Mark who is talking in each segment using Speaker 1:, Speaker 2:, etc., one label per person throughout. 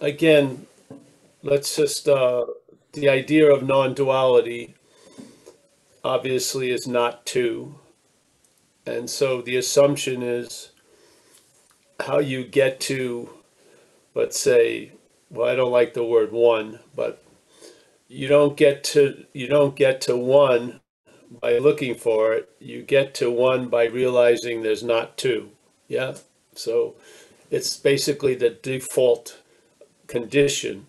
Speaker 1: again, let's just, uh, the idea of non-duality obviously is not two. And so the assumption is how you get to, let's say, well, I don't like the word one, but you don't get to you don't get to one by looking for it. You get to one by realizing there's not two. Yeah. So it's basically the default condition.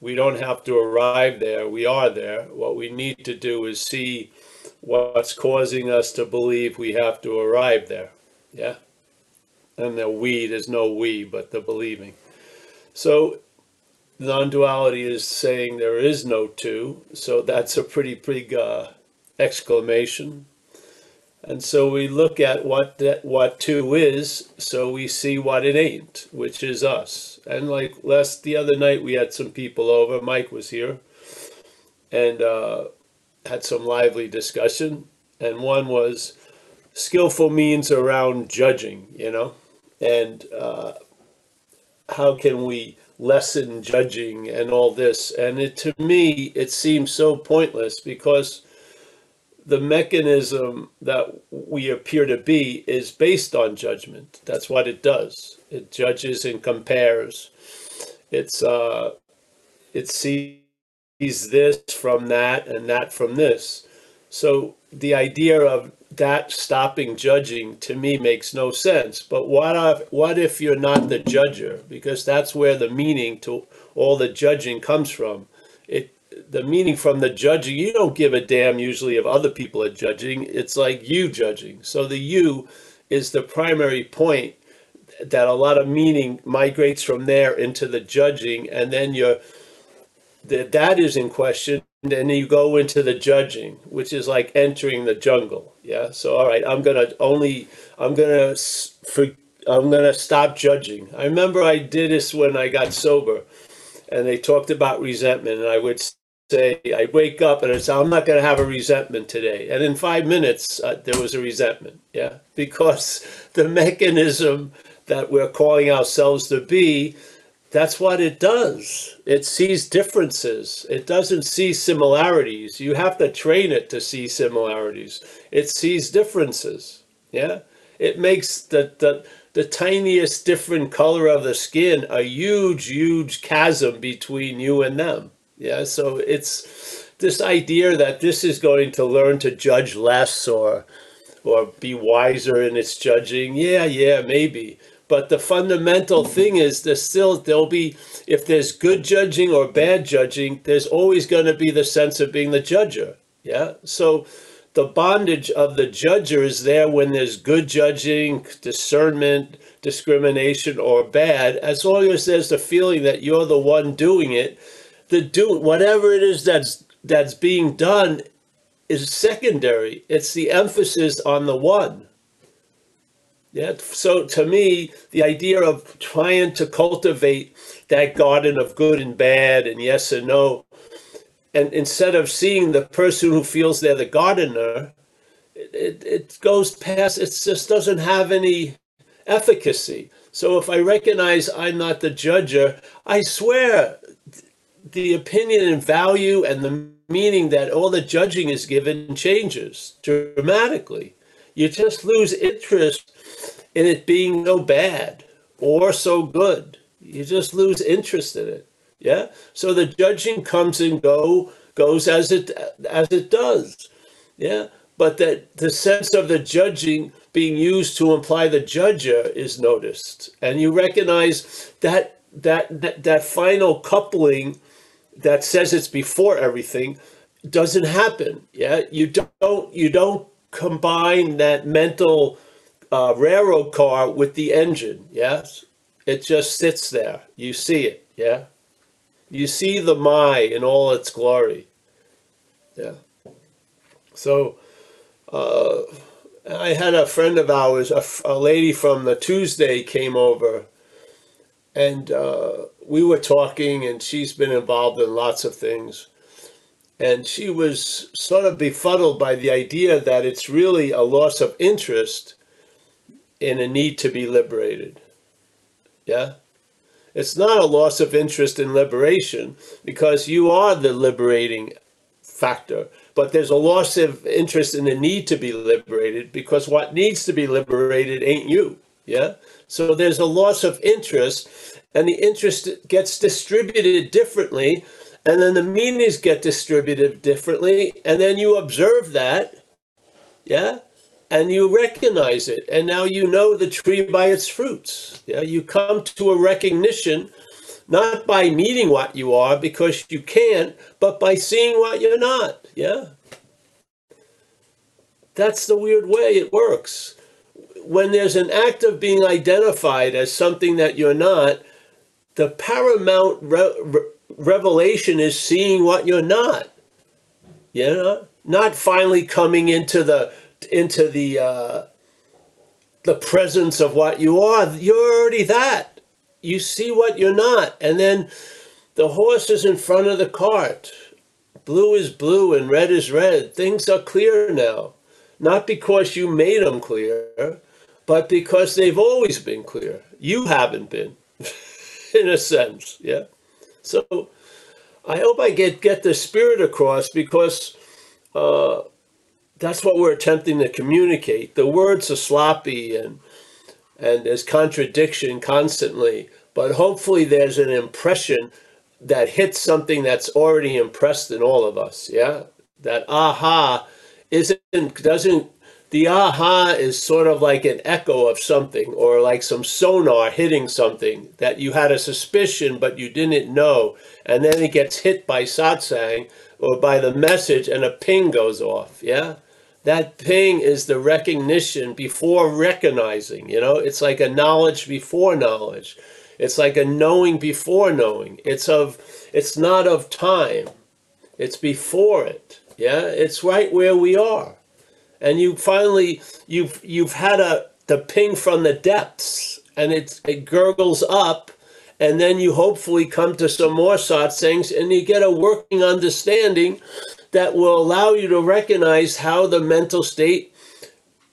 Speaker 1: We don't have to arrive there. We are there. What we need to do is see what's causing us to believe we have to arrive there. Yeah. And the we, there's no we, but the believing. So non-duality is saying there is no two. So that's a pretty big uh, exclamation. And so we look at what that what two is, so we see what it ain't, which is us. And like last the other night, we had some people over. Mike was here, and uh, had some lively discussion. And one was skillful means around judging, you know, and uh, how can we lessen judging and all this? And it to me, it seems so pointless because the mechanism that we appear to be is based on judgment. That's what it does. It judges and compares. It's uh, it sees this from that and that from this. So the idea of that stopping judging to me makes no sense. But what if, what if you're not the judger? Because that's where the meaning to all the judging comes from. The meaning from the judging, you don't give a damn usually if other people are judging. It's like you judging. So the you is the primary point that a lot of meaning migrates from there into the judging, and then you're that that is in question. And then you go into the judging, which is like entering the jungle. Yeah. So all right, I'm gonna only I'm gonna for I'm gonna stop judging. I remember I did this when I got sober, and they talked about resentment, and I would say I wake up and I say I'm not going to have a resentment today, and in five minutes uh, there was a resentment. Yeah, because the mechanism that we're calling ourselves to be, that's what it does. It sees differences. It doesn't see similarities. You have to train it to see similarities. It sees differences. Yeah, it makes the the the tiniest different color of the skin a huge, huge chasm between you and them. Yeah, so it's this idea that this is going to learn to judge less or or be wiser in its judging. Yeah, yeah, maybe. But the fundamental thing is there's still there'll be if there's good judging or bad judging, there's always going to be the sense of being the judger. Yeah. So the bondage of the judger is there when there's good judging, discernment, discrimination, or bad, as long as there's the feeling that you're the one doing it the do whatever it is that's that's being done is secondary. It's the emphasis on the one. Yeah. So to me, the idea of trying to cultivate that garden of good and bad and yes and no, and instead of seeing the person who feels they're the gardener, it, it goes past. It just doesn't have any efficacy. So if I recognize I'm not the judger, I swear the opinion and value and the meaning that all the judging is given changes dramatically. You just lose interest in it being no bad or so good. You just lose interest in it. Yeah. So the judging comes and go goes as it as it does. Yeah. But that the sense of the judging being used to imply the judger is noticed, and you recognize that that that, that final coupling that says it's before everything doesn't happen. Yeah, you don't you don't combine that mental uh, railroad car with the engine. Yes, it just sits there. You see it. Yeah, you see the my in all its glory. Yeah. So, uh, I had a friend of ours, a, a lady from the Tuesday came over, and uh, we were talking, and she's been involved in lots of things. And she was sort of befuddled by the idea that it's really a loss of interest in a need to be liberated. Yeah? It's not a loss of interest in liberation because you are the liberating factor. But there's a loss of interest in the need to be liberated because what needs to be liberated ain't you. Yeah. So there's a loss of interest, and the interest gets distributed differently, and then the meanings get distributed differently, and then you observe that. Yeah and you recognize it and now you know the tree by its fruits yeah you come to a recognition not by meeting what you are because you can't but by seeing what you're not yeah that's the weird way it works when there's an act of being identified as something that you're not the paramount re- re- revelation is seeing what you're not you know not finally coming into the into the uh, the presence of what you are, you're already that. You see what you're not, and then the horse is in front of the cart. Blue is blue and red is red. Things are clear now, not because you made them clear, but because they've always been clear. You haven't been, in a sense, yeah. So, I hope I get get the spirit across because. Uh, that's what we're attempting to communicate. The words are sloppy and and there's contradiction constantly, but hopefully there's an impression that hits something that's already impressed in all of us. Yeah, that aha isn't doesn't the aha is sort of like an echo of something or like some sonar hitting something that you had a suspicion but you didn't know. And then it gets hit by satsang or by the message and a ping goes off yeah? That ping is the recognition before recognizing you know? It's like a knowledge before knowledge. It's like a knowing before knowing. It's of it's not of time. It's before it yeah? It's right where we are and you finally you've you've had a the ping from the depths and it it gurgles up and then you hopefully come to some more satsangs and you get a working understanding that will allow you to recognize how the mental state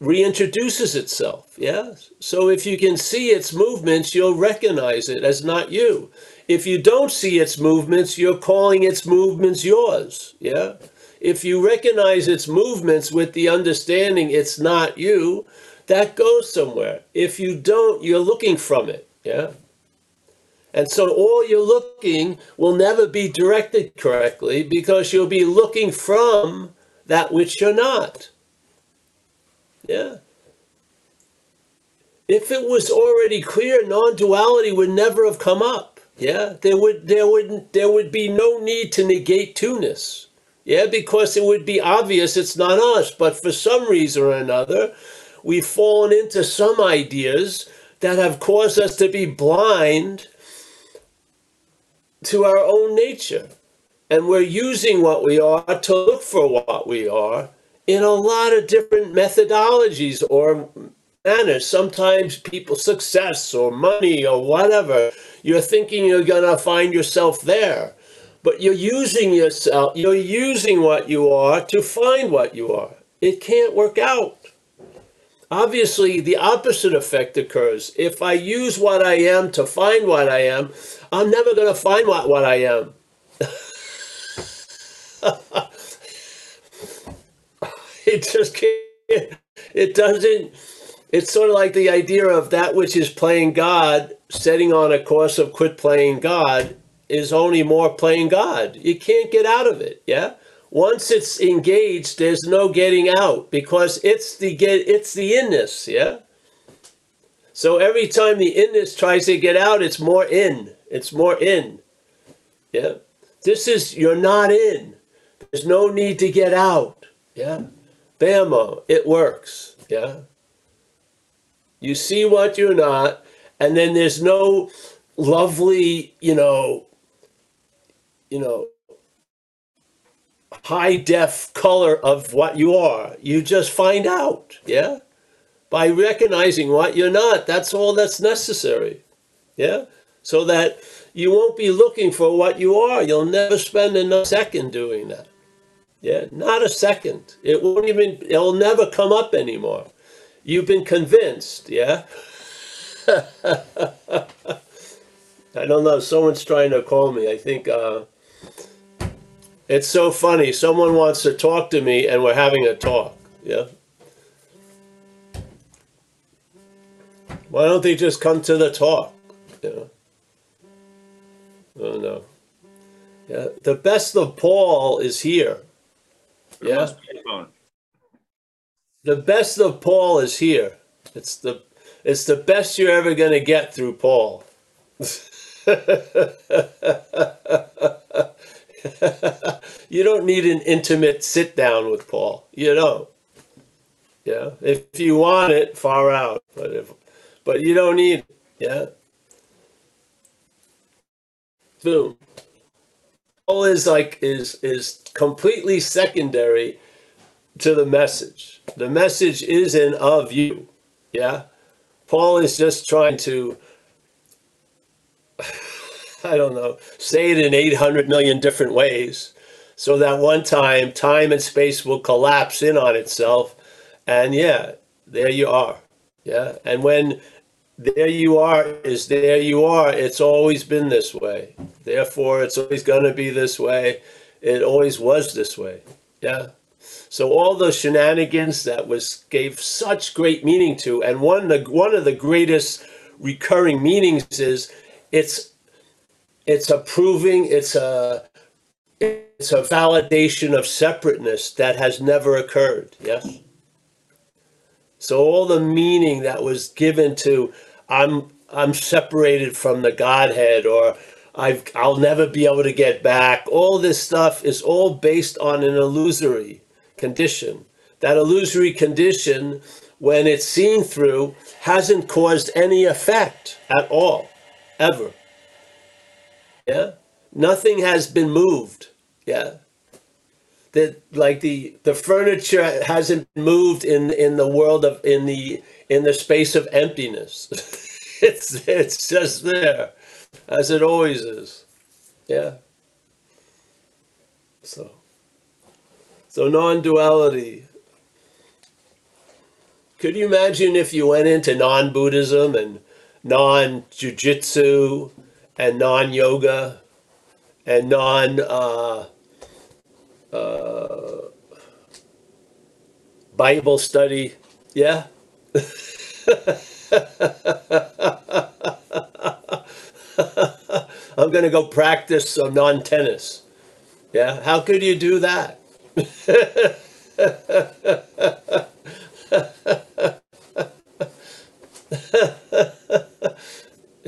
Speaker 1: reintroduces itself. Yeah. So if you can see its movements, you'll recognize it as not you. If you don't see its movements, you're calling its movements yours. Yeah. If you recognize its movements with the understanding it's not you, that goes somewhere. If you don't, you're looking from it. Yeah. And so all you're looking will never be directed correctly because you'll be looking from that which you're not. Yeah. If it was already clear, non-duality would never have come up. Yeah, there would there would there would be no need to negate two-ness. Yeah, because it would be obvious it's not us. But for some reason or another, we've fallen into some ideas that have caused us to be blind to our own nature. And we're using what we are to look for what we are in a lot of different methodologies or manners. Sometimes people, success or money or whatever, you're thinking you're going to find yourself there. But you're using yourself, you're using what you are to find what you are. It can't work out. Obviously, the opposite effect occurs. If I use what I am to find what I am, I'm never going to find what, what I am. it just can't. It doesn't. It's sort of like the idea of that which is playing God, setting on a course of quit playing God, is only more playing God. You can't get out of it. Yeah. Once it's engaged, there's no getting out because it's the get. It's the inness. Yeah. So every time the inness tries to get out, it's more in. It's more in. Yeah. This is, you're not in. There's no need to get out. Yeah. Bammo, it works. Yeah. You see what you're not, and then there's no lovely, you know, you know, high def color of what you are. You just find out. Yeah. By recognizing what you're not. That's all that's necessary. Yeah so that you won't be looking for what you are. You'll never spend a second doing that. Yeah, not a second. It won't even, it'll never come up anymore. You've been convinced, yeah? I don't know. Someone's trying to call me. I think uh, it's so funny. Someone wants to talk to me, and we're having a talk. Yeah. Why don't they just come to the talk? Yeah. Oh no. Yeah. The best of Paul is here.
Speaker 2: There
Speaker 1: Yeah.
Speaker 2: be.
Speaker 1: The best of Paul is here. It's the it's the best you're ever going to get through Paul. you don't need an intimate sit down with Paul. You don't. Yeah. If you want it, far out. But if but you don't need it. Yeah. Boom. Paul is like is is completely secondary to the message. The message is and of you. Yeah. Paul is just trying to, I don't know, say it in 800 million different ways so that one time time and space will collapse in on itself. And yeah, there you are. Yeah. And when there you are is there you are, it's always been this way. Therefore, it's always going to be this way. It always was this way. Yeah. So all those shenanigans that was gave such great meaning to, and one the one of the greatest recurring meanings is it's it's a proving, it's a it's a validation of separateness that has never occurred. Yes. So all the meaning that was given to I'm I'm separated from the Godhead or I've I'll never be able to get back. All this stuff is all based on an illusory condition. That illusory condition, when it's seen through, hasn't caused any effect at all, ever. Yeah? Nothing has been moved. Yeah. That like the the furniture hasn't moved in in the world of in the in the space of emptiness. it's it's just there, as it always is. Yeah. So. So non-duality. Could you imagine if you went into non-Buddhism and non-jujitsu and non-yoga and non uh, uh, Bible study? Yeah. I'm gonna go practice some non-tennis. Yeah. How could you do that?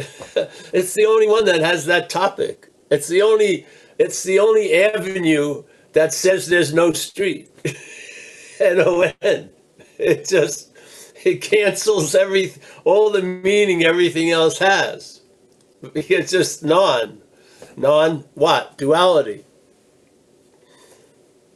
Speaker 1: it's the only one that has that topic. It's the only it's the only avenue that says there's no street. N-O-N. It just it cancels every all the meaning everything else has. It's just non. Non what? Duality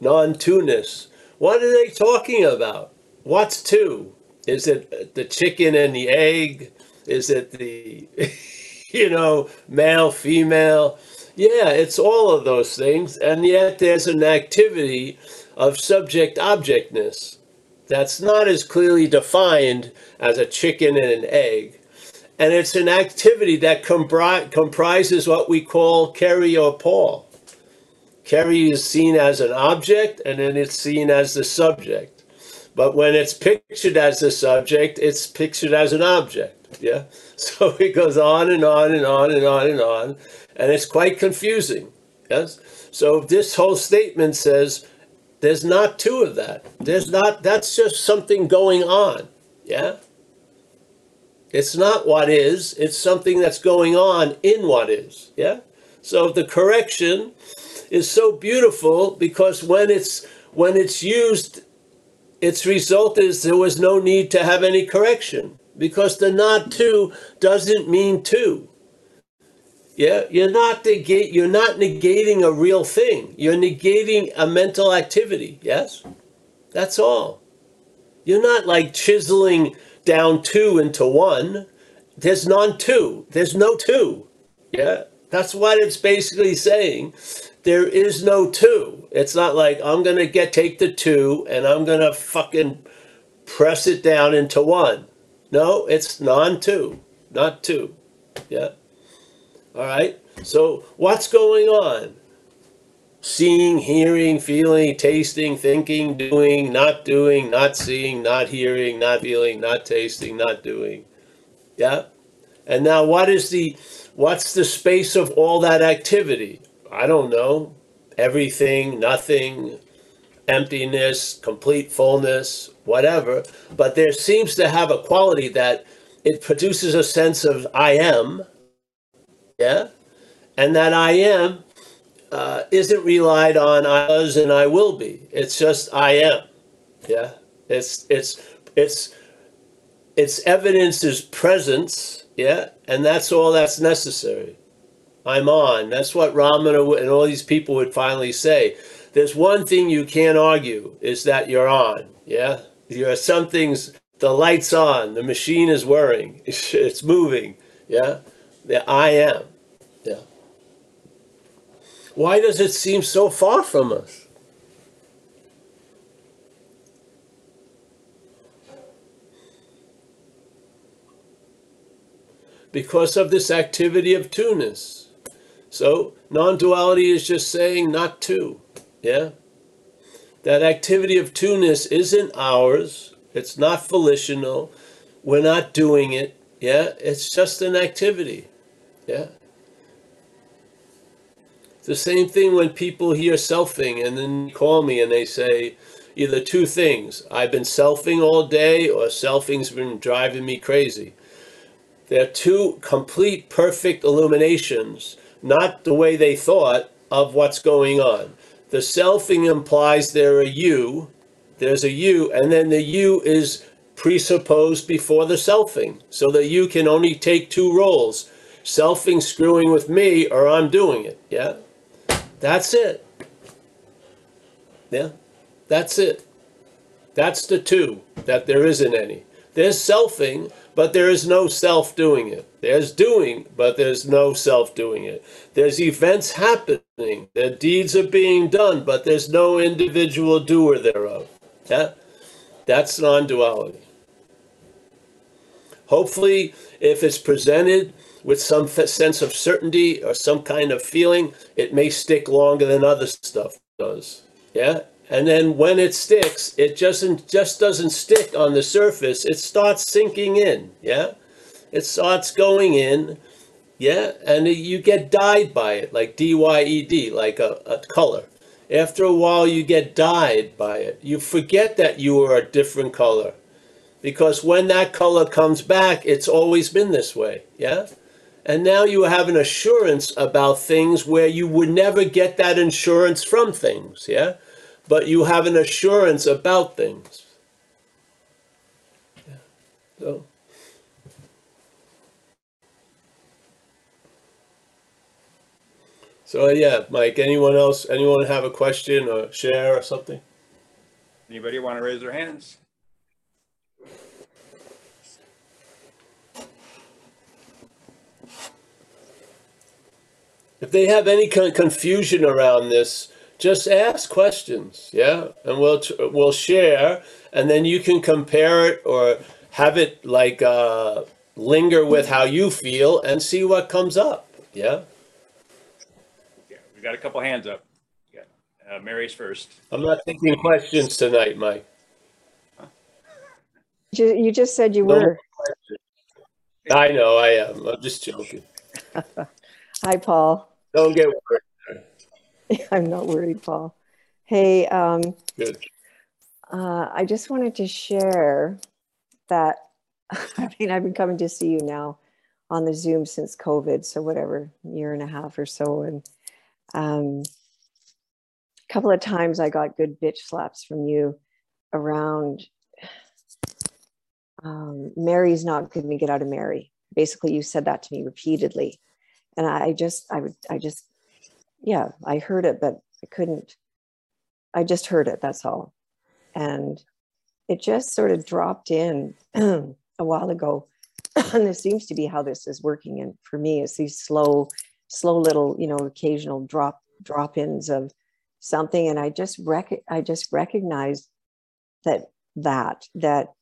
Speaker 1: non-two-ness. What are they talking about? What's two? Is it the chicken and the egg? Is it the, you know, male, female? Yeah, it's all of those things. And yet there's an activity of subject-objectness that's not as clearly defined as a chicken and an egg. And it's an activity that compri- comprises what we call carry or Paul. Carry is seen as an object and then it's seen as the subject. But when it's pictured as a subject, it's pictured as an object. Yeah. So it goes on and on and on and on and on. And it's quite confusing. Yes. So this whole statement says there's not two of that. There's not, that's just something going on. Yeah. It's not what is, it's something that's going on in what is. Yeah. So the correction is so beautiful because when it's when it's used its result is there was no need to have any correction because the not two doesn't mean two. Yeah you're not you're not negating a real thing. You're negating a mental activity yes? That's all. You're not like chiseling down two into one. There's non two. There's no two. Yeah? That's what it's basically saying there is no two. It's not like I'm gonna get take the two and I'm gonna fucking press it down into one. No, it's non-two, not two. Yeah. All right. So what's going on? Seeing, hearing, feeling, tasting, thinking, doing, not doing, not seeing, not hearing, not feeling, not tasting, not doing. Yeah. And now what is the what's the space of all that activity? I don't know. Everything, nothing, emptiness, complete fullness, whatever. But there seems to have a quality that it produces a sense of I am, yeah, and that I am uh, isn't relied on I was and I will be. It's just I am, yeah. It's it's it's it's evidence is presence, yeah, and that's all that's necessary. I'm on. That's what Ramana and all these people would finally say. There's one thing you can't argue is that you're on, yeah. There are some things. The light's on. The machine is whirring. It's moving. Yeah. The I am. Yeah. Why does it seem so far from us? Because of this activity of two-ness. So non-duality is just saying not two. Yeah. That activity of two-ness isn't ours. It's not volitional. We're not doing it. Yeah. It's just an activity. Yeah. The same thing when people hear selfing and then call me and they say either two things. I've been selfing all day or selfing's been driving me crazy. They're two complete perfect illuminations, not the way they thought of what's going on. The selfing implies there are you, there's a you, and then the you is presupposed before the selfing. So that you can only take two roles. Selfing screwing with me or I'm doing it. Yeah. That's it. Yeah. That's it. That's the two, that there isn't any. There's selfing, but there is no self doing it. There's doing, but there's no self doing it. There's events happening, the deeds are being done, but there's no individual doer thereof. Yeah? That's non duality. Hopefully, if it's presented with some sense of certainty or some kind of feeling, it may stick longer than other stuff does. Yeah? And then when it sticks, it just, just doesn't stick on the surface. It starts sinking in. Yeah? It starts going in. Yeah? And you get dyed by it, like D Y E D, like a, a color. After a while, you get dyed by it. You forget that you are a different color. Because when that color comes back, it's always been this way. Yeah? And now you have an assurance about things where you would never get that insurance from things. Yeah? But you have an assurance about things. Yeah. So. So yeah, Mike. Anyone else? Anyone have a question or share or something?
Speaker 2: Anybody want to raise their hands?
Speaker 1: If they have any kind of confusion around this, just ask questions, yeah, and we'll we'll share, and then you can compare it or have it like uh, linger with how you feel and see what comes up, yeah.
Speaker 2: Yeah, we got a couple hands up. Yeah, uh, Mary's first.
Speaker 1: I'm not taking questions tonight, Mike.
Speaker 3: You you just said you
Speaker 1: No
Speaker 3: were.
Speaker 1: I know I am. I'm just joking.
Speaker 3: Hi, Paul.
Speaker 1: Don't get worried.
Speaker 3: I'm not worried, Paul. Hey, um,
Speaker 1: Good.
Speaker 3: uh, I just wanted to share that. I mean, I've been coming to see you now on the Zoom since COVID, so whatever, year and a half or so, and um, a couple of times I got good bitch slaps from you around. Um, Mary's not going to get out of Mary. Basically, you said that to me repeatedly, and I just, I would, I just, yeah, I heard it, but I couldn't. I just heard it. That's all, and it just sort of dropped in a while ago. and this seems to be how this is working. And for me, it's these slow, slow little, you know, occasional drop drop-ins of something, and I just rec- I just recognized that that that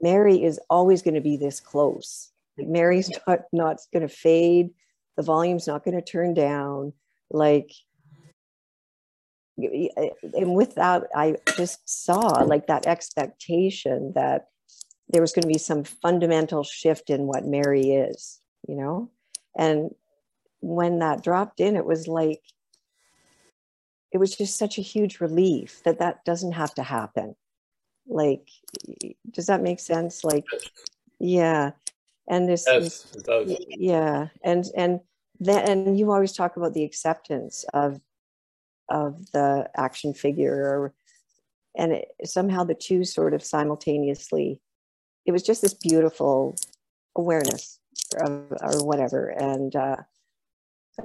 Speaker 3: Mary is always going to be this close. Like Mary's not not going to fade the volume's not going to turn down. Like, and with that, I just saw like that expectation that there was going to be some fundamental shift in what Mary is, you know? And when that dropped in, it was like, it was just such a huge relief that that doesn't have to happen. Like, does that make sense? Like, yeah. And this, this
Speaker 1: Yes, does.
Speaker 3: Yeah and and then and you always talk about the acceptance of of the action figure and it, somehow the two sort of simultaneously it was just this beautiful awareness of, or whatever. And uh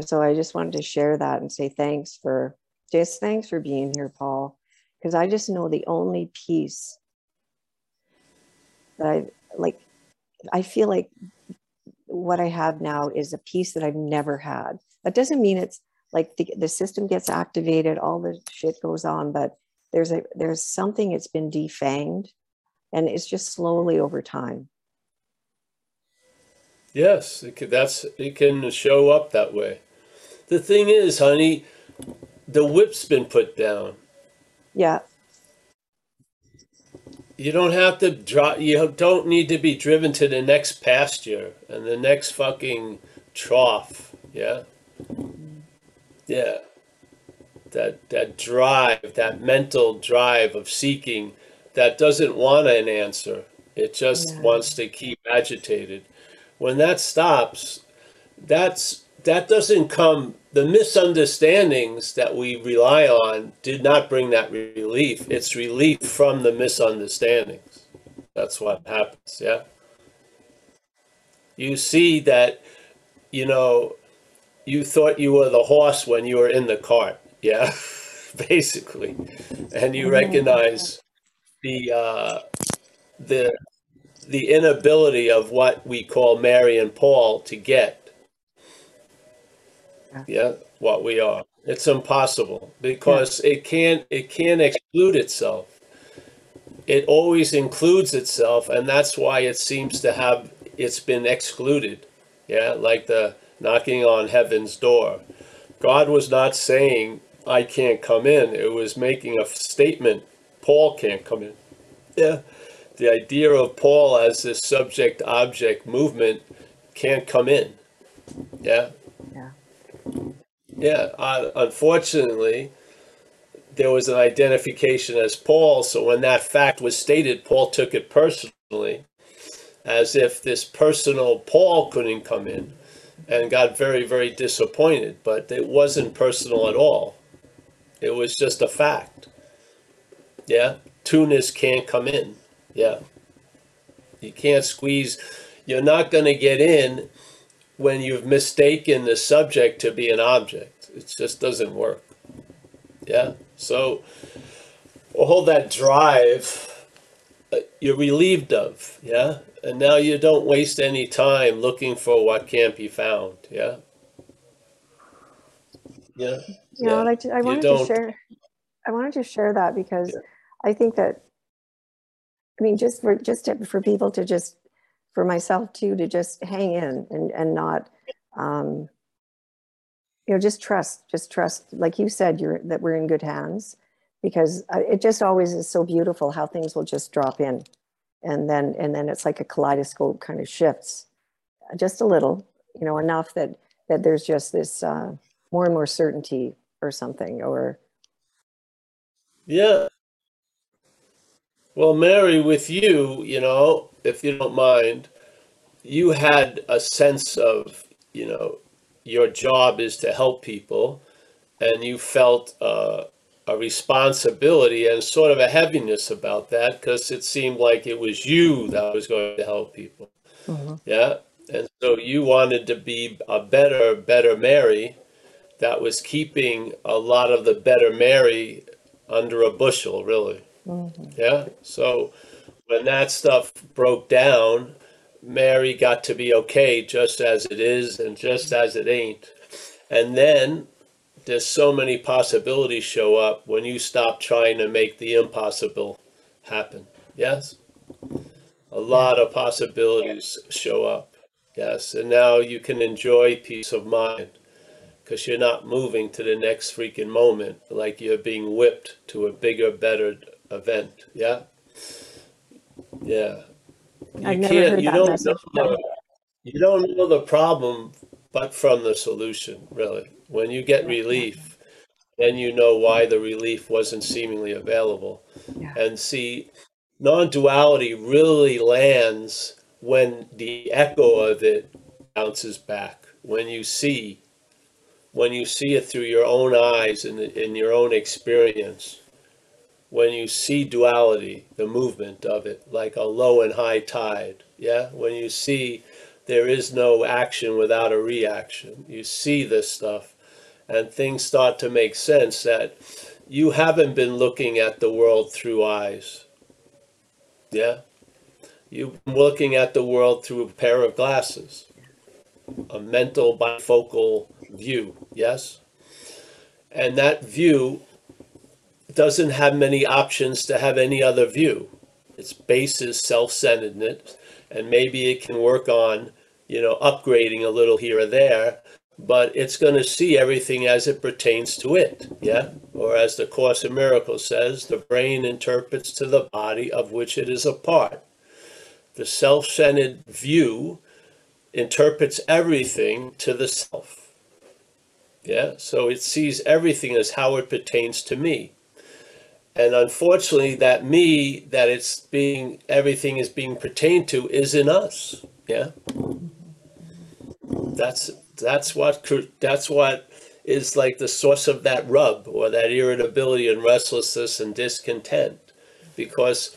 Speaker 3: so i just wanted to share that and say thanks for just thanks for being here paul because i just know the only piece that i like i feel like what I have now is a piece that I've never had. That doesn't mean it's like the, the system gets activated, all the shit goes on, but there's a there's something it's been defanged and it's just slowly over time.
Speaker 1: Yes, it can, that's it can show up that way. The thing is, honey, the whip's been put down.
Speaker 3: Yeah.
Speaker 1: You don't have to drop. You don't need to be driven to the next pasture and the next fucking trough. Yeah, yeah. That that drive, that mental drive of seeking, that doesn't want an answer. It just
Speaker 3: Yeah.
Speaker 1: wants to keep agitated. When that stops, that's that doesn't come. The misunderstandings that we rely on did not bring that relief. It's relief from the misunderstandings. That's what happens. Yeah. You see that, you know, you thought you were the horse when you were in the cart. Yeah. Basically. And you recognize the, uh, the, the inability of what we call Mary and Paul to get yeah what we are. It's impossible because it can't it can't exclude itself. It always includes itself and that's why it seems to have it's been excluded. Yeah like the knocking on heaven's door. God was not saying i can't come in. It was making a statement paul can't come in. Yeah. The idea of paul as this subject object movement can't come in. Yeah
Speaker 3: Yeah.
Speaker 1: Yeah, uh, unfortunately, there was an identification as Paul. So when that fact was stated, Paul took it personally, as if this personal Paul couldn't come in, and got very, very disappointed. But it wasn't personal at all. It was just a fact. Yeah, Two-ness can't come in. Yeah, you can't squeeze. You're not going to get in when you've mistaken the subject to be an object. It just doesn't work. Yeah. So all that drive uh, you're relieved of. Yeah. And now you don't waste any time looking for what can't be found. Yeah. Yeah.
Speaker 3: know,
Speaker 1: Yeah.
Speaker 3: and I, ju- I
Speaker 1: You
Speaker 3: wanted to share, I wanted to share that because
Speaker 1: Yeah.
Speaker 3: I think that, I mean, just for, just to, for people to just, for myself too, to just hang in and, and not, um, you know, just trust, just trust, like you said, you're, that we're in good hands because uh, it just always is so beautiful how things will just drop in. And then, and then it's like a kaleidoscope kind of shifts just a little, you know, enough that, that there's just this, uh, more and more certainty or something or
Speaker 1: Yeah. Well, Mary, with you, you know, if you don't mind, you had a sense of, you know, your job is to help people, and you felt uh, a responsibility and sort of a heaviness about that because it seemed like it was you that was going to help people. Yeah. And so you wanted to be a better, better Mary that was keeping a lot of the better Mary under a bushel, really. Mm-hmm. Yeah. So when that stuff broke down, Mary got to be okay just as it is and just as it ain't. And then there's so many possibilities show up when you stop trying to make the impossible happen. Yes? A lot of possibilities show up. Yes, and now you can enjoy peace of mind because you're not moving to the next freaking moment like you're being whipped to a bigger, better event. Yeah, yeah. You
Speaker 3: I've never
Speaker 1: can't-
Speaker 3: heard
Speaker 1: you
Speaker 3: that
Speaker 1: don't
Speaker 3: message.
Speaker 1: know- You don't know the problem, but from the solution, really. When you get relief, then you know why the relief wasn't seemingly available.
Speaker 3: Yeah.
Speaker 1: And see, non-duality really lands when the echo of it bounces back. When you see, when you see it through your own eyes and in your own experience. When you see duality, the movement of it, like a low and high tide. Yeah. When you see there is no action without a reaction. You see this stuff and things start to make sense that you haven't been looking at the world through eyes. Yeah? You've been looking at the world through a pair of glasses, a mental bifocal view. Yes? And that view doesn't have many options to have any other view. Its base is self centeredness, and maybe it can work on, you know, upgrading a little here or there, but it's going to see everything as it pertains to it. Yeah. Or as the Course in Miracles says, the brain interprets to the body of which it is a part. The self centered view interprets everything to the self. Yeah. So it sees everything as how it pertains to me. And unfortunately, that me that it's being everything is being pertained to is in us. Yeah. That's that's what that's what is like the source of that rub or that irritability and restlessness and discontent because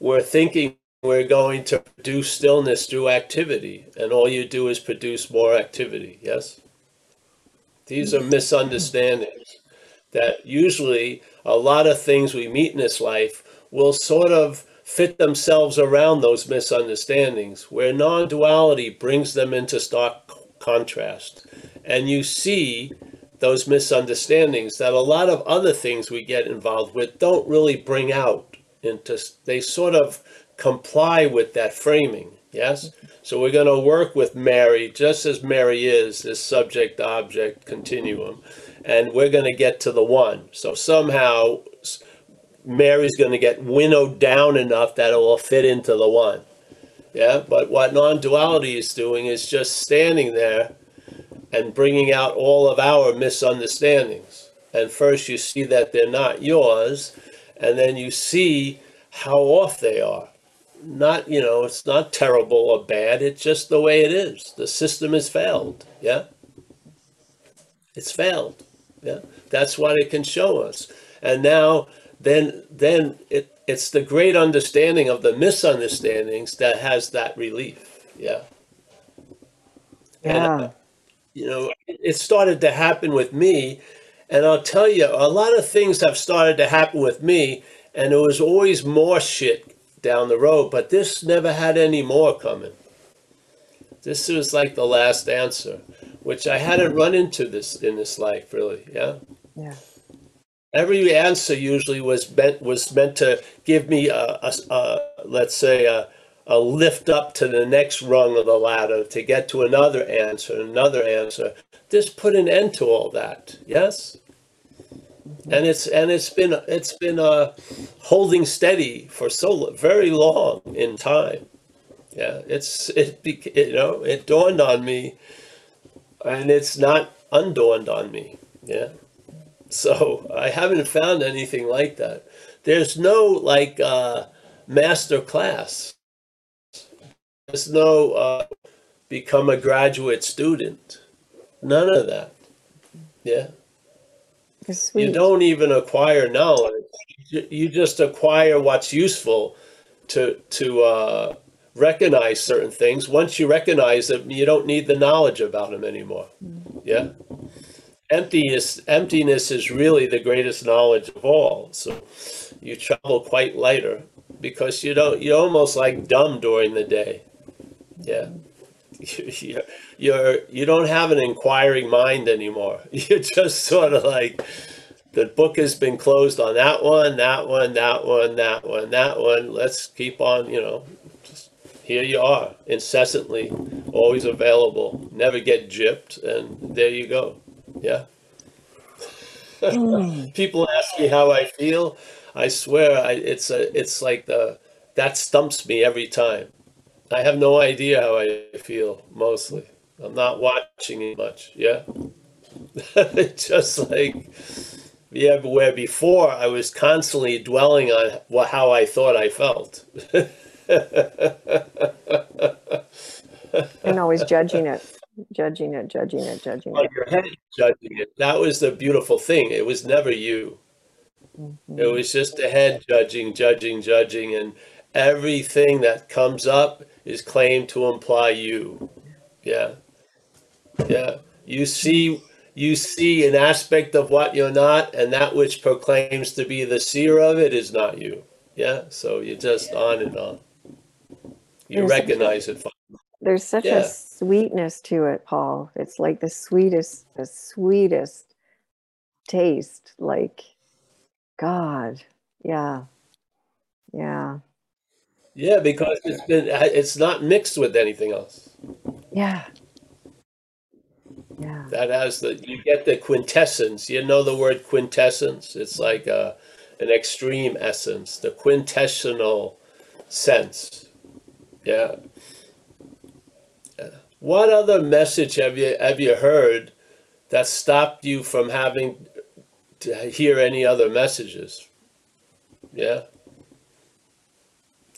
Speaker 1: we're thinking we're going to produce stillness through activity and all you do is produce more activity yes these are misunderstandings that usually a lot of things we meet in this life will sort of fit themselves around those misunderstandings where non-duality brings them into stark contrast. And you see those misunderstandings that a lot of other things we get involved with don't really bring out into they sort of comply with that framing yes? So we're going to work with mary just as mary is this subject object continuum and we're going to get to the one so somehow mary's going to get winnowed down enough that it will fit into the one yeah but what non-duality is doing is just standing there and bringing out all of our misunderstandings. And first you see that they're not yours, and then you see how off they are. Not, you know, it's not terrible or bad, it's just the way it is. The system has failed, yeah? It's failed, yeah? That's what it can show us. And now, then, then it, it's the great understanding of the misunderstandings that has that relief, yeah? And,
Speaker 3: Yeah.
Speaker 1: you know, it started to happen with me. And I'll tell you, a lot of things have started to happen with me, and there was always more shit down the road, but this never had any more coming. This was like the last answer, which I hadn't run into this in this life, really. Yeah.
Speaker 3: Yeah.
Speaker 1: Every answer usually was meant was meant to give me a, a, a let's say a, a lift up to the next rung of the ladder to get to another answer, another answer. This put an end to all that. Yes, and it's and it's been it's been uh, holding steady for so very long in time. Yeah, it's it you know it dawned on me, and it's not undawned on me. Yeah. So I haven't found anything like that. There's no like uh, master class. There's no uh, become a graduate student. None of that. Yeah. You don't even acquire knowledge. You, you just acquire what's useful to to uh, recognize certain things. Once you recognize them, you don't need the knowledge about them anymore. Mm-hmm. Yeah. Emptiness emptiness is really the greatest knowledge of all. So you travel quite lighter because you don't you're almost like dumb during the day. Yeah. Mm-hmm. You're, you're you don't have an inquiring mind anymore. You're just sort of like the book has been closed on that one, that one, that one, that one, that one. Let's keep on, you know, here you are, incessantly, always available, never get gypped, and there you go. Yeah. Hmm. People ask me how I feel. I swear, I, it's a, it's like the that stumps me every time. I have no idea how I feel mostly. I'm not watching it much. Yeah. Just like yeah, where before I was constantly dwelling on what how I thought I felt.
Speaker 3: and always judging it, judging it, judging it, judging
Speaker 1: on
Speaker 3: it.
Speaker 1: your head judging it. That was the beautiful thing. It was never you.
Speaker 3: Mhm.
Speaker 1: It was just the head judging, judging, judging, and everything that comes up is claimed to imply you. Yeah. Yeah. You see you see an aspect of what you're not, and that which proclaims to be the seer of it is not you. Yeah. So you're just on and on. You
Speaker 3: There's such a-
Speaker 1: recognize it.
Speaker 3: There's such
Speaker 1: Yeah.
Speaker 3: a sweetness to it, Paul. It's like the sweetest, the sweetest taste. Like God. Yeah. Yeah.
Speaker 1: Yeah, because it's been it's not mixed with anything else.
Speaker 3: Yeah. Yeah.
Speaker 1: That has the you get the quintessence. You know the word quintessence? It's like a, an extreme essence, the quintessential sense. Yeah. What other message have you have you heard that stopped you from having to hear any other messages? Yeah.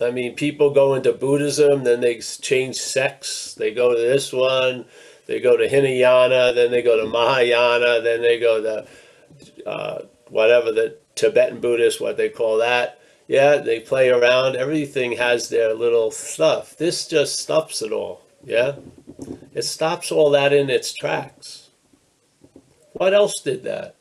Speaker 1: I mean, people go into Buddhism, then they change sects. They go to this one, they go to Hinayana, then they go to Mahayana, then they go to uh, whatever the Tibetan Buddhist, what they call that. Yeah, they play around. Everything has their little stuff. This just stops it all. Yeah, it stops all that in its tracks. What else did that?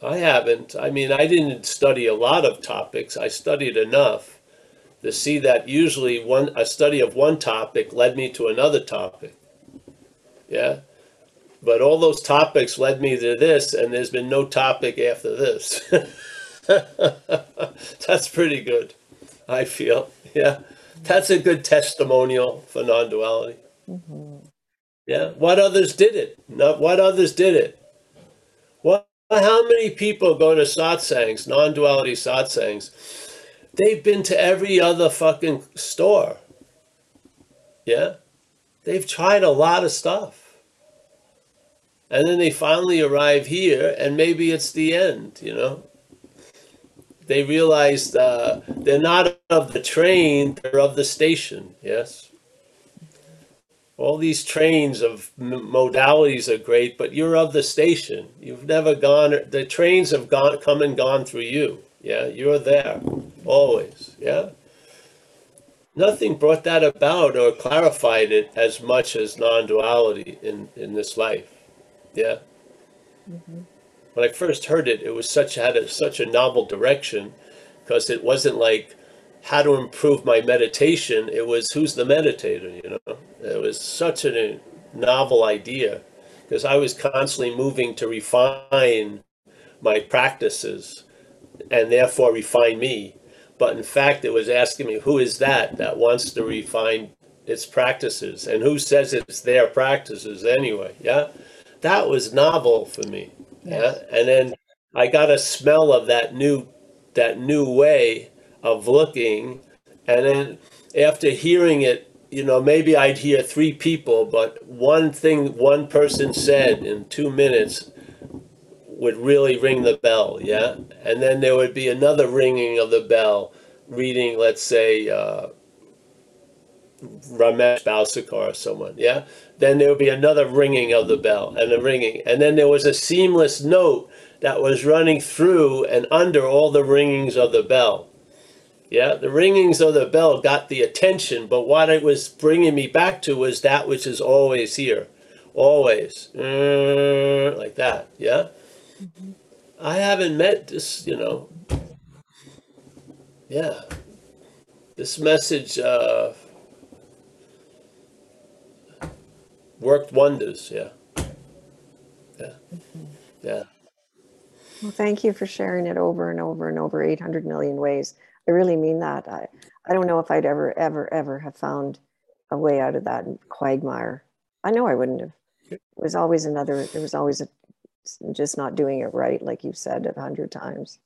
Speaker 1: I haven't. I mean, I didn't study a lot of topics. I studied enough to see that usually one a study of one topic led me to another topic. Yeah. But all those topics led me to this, and there's been no topic after this. That's pretty good, I feel. Yeah. That's a good testimonial for non duality.
Speaker 3: Mhm.
Speaker 1: Yeah. What others did it? Not what others did it. What how many people go to satsangs, non-duality satsangs? They've been to every other fucking store. Yeah. They've tried a lot of stuff. And then they finally arrive here and maybe it's the end, you know. They realized uh, they're not of the train, they're of the station, yes all these trains of modalities are great, but you're of the station. You've never gone. The trains have gone, come and gone through you. Yeah, you're there always. Yeah. Nothing brought that about or clarified it as much as non-duality in in this life. Yeah. When I first heard it, it was such had a, such a novel direction because it wasn't like how to improve my meditation. It was who's the meditator, you know. It was such a novel idea because I was constantly moving to refine my practices and therefore refine me. But in fact, it was asking me, who is that that wants to refine its practices? And who says it's their practices anyway? Yeah. That was novel for me. Yeah. And then I got a smell of that new that new way of looking. And then after hearing it, you know, maybe I'd hear three people, but one thing one person said in two minutes would really ring the bell, yeah? And then there would be another ringing of the bell, reading, let's say, uh, Ramesh Balsekar or someone, yeah? Then there would be another ringing of the bell and a ringing. And then there was a seamless note that was running through and under all the ringings of the bell. Yeah, the ringings of the bell got the attention, but what it was bringing me back to was that which is always here, always, Mm, like that. Yeah, I haven't met this, you know. Yeah, this message uh, worked wonders. Yeah, yeah, mm-hmm. yeah.
Speaker 3: Well, thank you for sharing it over and over and over 800 million ways. I really mean that. I, I don't know if I'd ever, ever, ever have found a way out of that quagmire. I know I wouldn't have. It was always another, there was always a, just not doing it right, like you said a hundred times.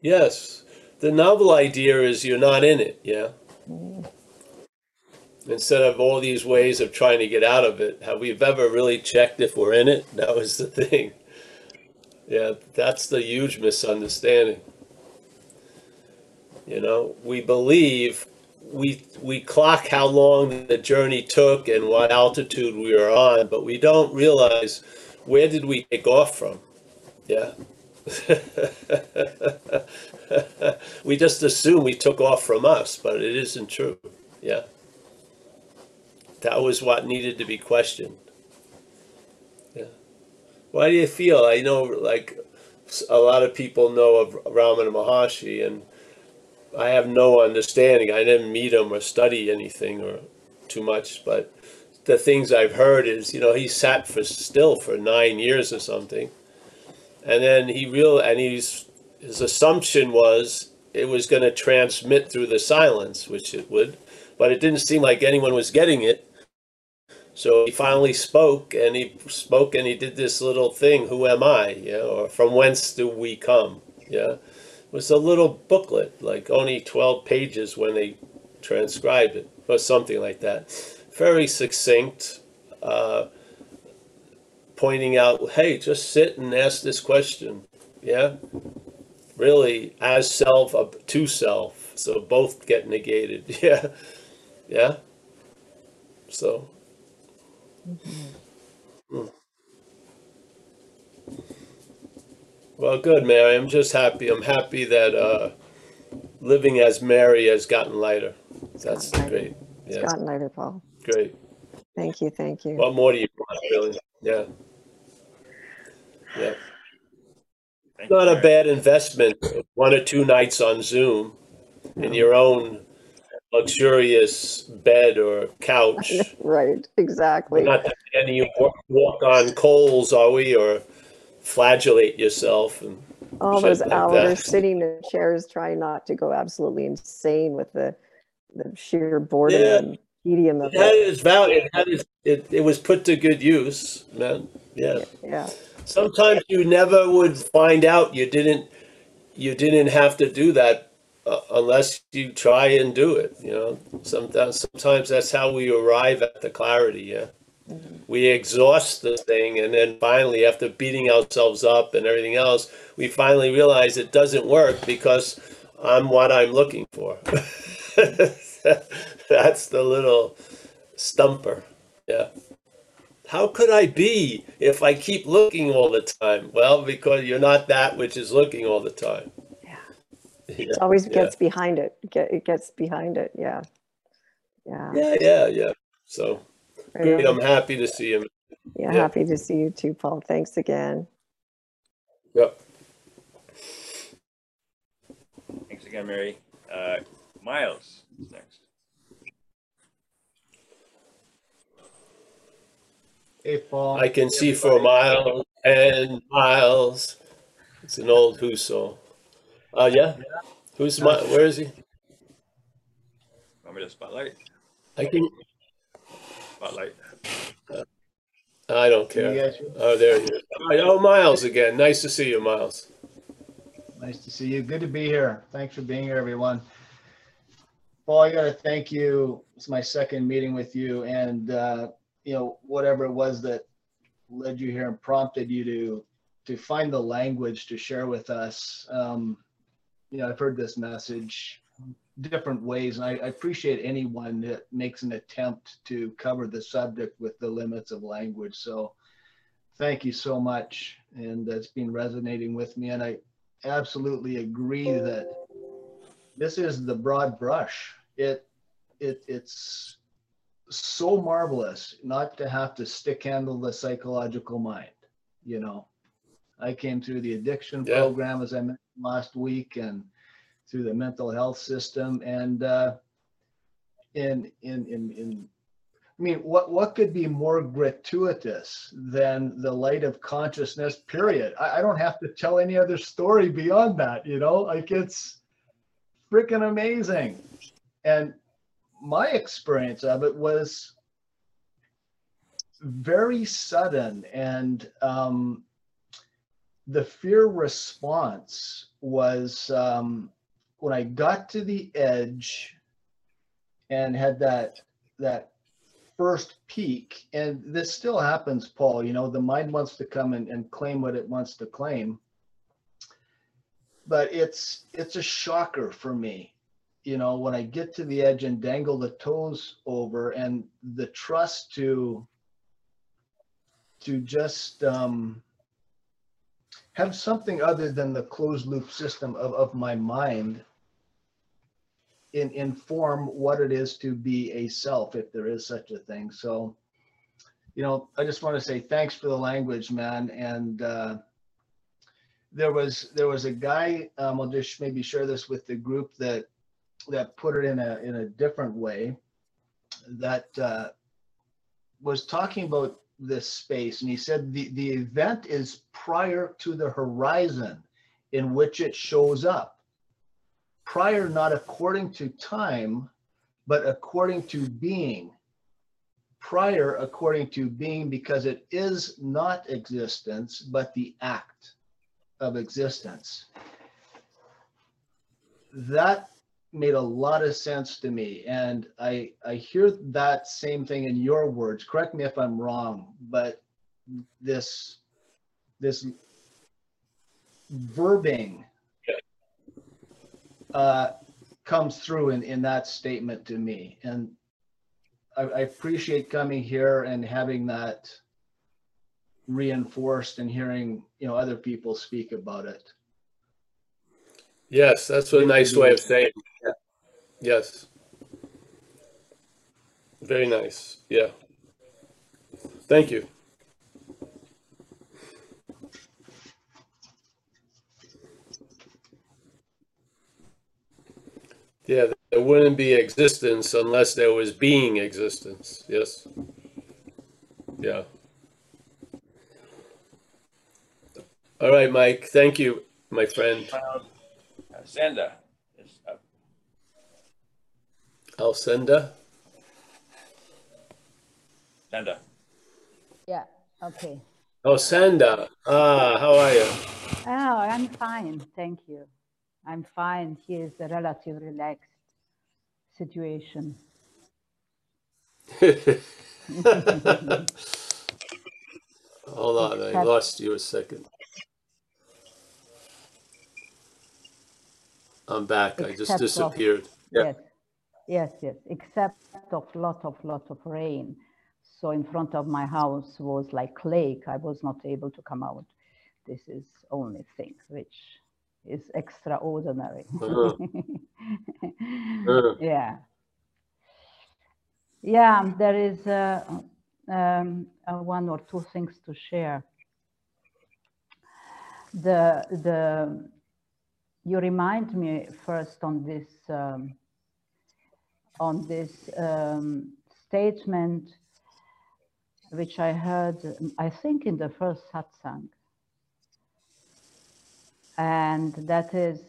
Speaker 1: Yes. The novel idea is you're not in it, yeah? Mm-hmm. Instead of all these ways of trying to get out of it, have we ever really checked if we're in it? That was the thing. Yeah, that's the huge misunderstanding. You know, we believe we we clock how long the journey took and what altitude we are on, but we don't realize where did we take off from. Yeah. we just assume we took off from us, but it isn't true. Yeah. That was what needed to be questioned. Yeah. Why do you feel? I know, like, a lot of people know of Ramana Maharshi, and I have no understanding. I didn't meet him or study anything or too much, but the things I've heard is, you know, he sat for still for nine years or something, and then he real and he's his assumption was it was going to transmit through the silence, which it would, but it didn't seem like anyone was getting it. So he finally spoke, and he spoke, and he did this little thing. Who am I? Yeah, or from whence do we come? Yeah, it was a little booklet, like only twelve pages when they transcribed it, or something like that. Very succinct, uh, pointing out, hey, just sit and ask this question. Yeah, really, as self uh, to self, so both get negated. Yeah, yeah. So. Hmm. Well, good, Mary. I'm just happy. I'm happy that uh, living as Mary has gotten lighter. That's
Speaker 3: gotten lighter.
Speaker 1: great.
Speaker 3: It's gotten lighter, Paul.
Speaker 1: great.
Speaker 3: Thank you, thank you.
Speaker 1: What more do you want, really? Yeah. Yeah.
Speaker 2: Thank
Speaker 1: Not
Speaker 2: you,
Speaker 1: a bad investment. One or two nights on Zoom in your own luxurious bed or couch.
Speaker 3: Right, exactly.
Speaker 1: We're not letting you walk, walk on coals, are we, or flagellate yourself? And
Speaker 3: All those
Speaker 1: like
Speaker 3: hours
Speaker 1: that.
Speaker 3: sitting in chairs trying not to go absolutely insane with the, the sheer boredom
Speaker 1: Yeah.
Speaker 3: and tedium of
Speaker 1: it had
Speaker 3: it.
Speaker 1: its value. It, had its, it, it was put to good use, man. Yeah.
Speaker 3: Yeah,
Speaker 1: Sometimes you never would find out you didn't you didn't have to do that uh, unless you try and do it. You know, sometimes sometimes that's how we arrive at the clarity. Yeah. We exhaust the thing, and then finally, after beating ourselves up and everything else, we finally realize it doesn't work because I'm what I'm looking for. That's the little stumper. Yeah. How could I be if I keep looking all the time? Well, because you're not that which is looking all the time.
Speaker 3: Yeah.
Speaker 1: Yeah,
Speaker 3: it always
Speaker 1: yeah.
Speaker 3: gets behind it. Get, it gets behind it. Yeah. Yeah.
Speaker 1: Yeah, yeah, yeah. So
Speaker 3: Right
Speaker 1: good. I'm happy to see him.
Speaker 3: Yeah,
Speaker 1: yeah.
Speaker 3: happy to see you too, Paul. Thanks again.
Speaker 1: Yep.
Speaker 2: Thanks again, Mary. Uh, Miles is next.
Speaker 4: Hey, Paul.
Speaker 1: I can see for miles and miles. It's an old Who song. Uh, yeah. Who's my? Where is he?
Speaker 2: Want me to spotlight?
Speaker 1: I can.
Speaker 2: Spotlight.
Speaker 1: I don't care. Oh, there he is. Oh, Miles again. Nice to see you, Miles.
Speaker 4: Nice to see you. Good to be here. Thanks for being here, everyone. Paul, I got to thank you. It's my second meeting with you, and uh, you know whatever it was that led you here and prompted you to to find the language to share with us. Um, you know, I've heard this message different ways, and I, I appreciate anyone that makes an attempt to cover the subject with the limits of language. So, thank you so much, and that's been resonating with me, and I absolutely agree that this is the broad brush. It it it's so marvelous not to have to stick handle the psychological mind. You know, I came through the addiction
Speaker 1: Yeah.
Speaker 4: program as I mentioned last week, and through the mental health system, and uh, in in in in. I mean, what what could be more gratuitous than the light of consciousness? Period. I, I don't have to tell any other story beyond that. You know, like it's freaking amazing. And my experience of it was very sudden and um, the fear response was um, when I got to the edge and had that that first peak, and this still happens, Paul. You know, the mind wants to come and, and claim what it wants to claim, but it's it's a shocker for me. You know, when I get to the edge and dangle the toes over, and the trust to to just um, have something other than the closed loop system of, of my mind in, inform what it is to be a self, if there is such a thing. So, you know, I just want to say thanks for the language, man. And uh, there was there was a guy. Um, I'll just maybe share this with the group that that put it in a in a different way. That uh, was talking about this space, and he said the the event is prior to the horizon in which it shows up prior not according to time, but according to being. Prior according to being because it is not existence, but the act of existence. That made a lot of sense to me. And I, I hear that same thing in your words. Correct me if I'm wrong, but this, this verbing uh, comes through in, in that statement to me. And I, I appreciate coming here and having that reinforced and hearing, you know, other people speak about it.
Speaker 1: Yes, that's a nice way of saying. it. Yes. Very nice. Yeah. Thank you. Yeah, there wouldn't be existence unless there was being existence. Yes. Yeah. All right, Mike. Thank you, my friend.
Speaker 2: Um, Senda is up.
Speaker 1: Alcenda.
Speaker 2: Senda.
Speaker 5: Yeah, okay.
Speaker 1: Oh, Sanda. Ah, how are you?
Speaker 5: Oh, I'm fine, thank you. I'm fine. Here is a relative relaxed situation.
Speaker 1: Hold on, I lost you a second. I'm back. I just
Speaker 5: Except of-
Speaker 1: disappeared. Yeah.
Speaker 5: Yes, yes, yes, except of lot of, lot of rain. So in front of my house was like lake. I was not able to come out. This is only thing which is extraordinary.
Speaker 1: Uh-huh. Uh,
Speaker 5: yeah. Yeah, there is uh, um, uh, one or two things to share. The the you remind me first on this um, on this um, statement which I heard I think in the first satsang, and that is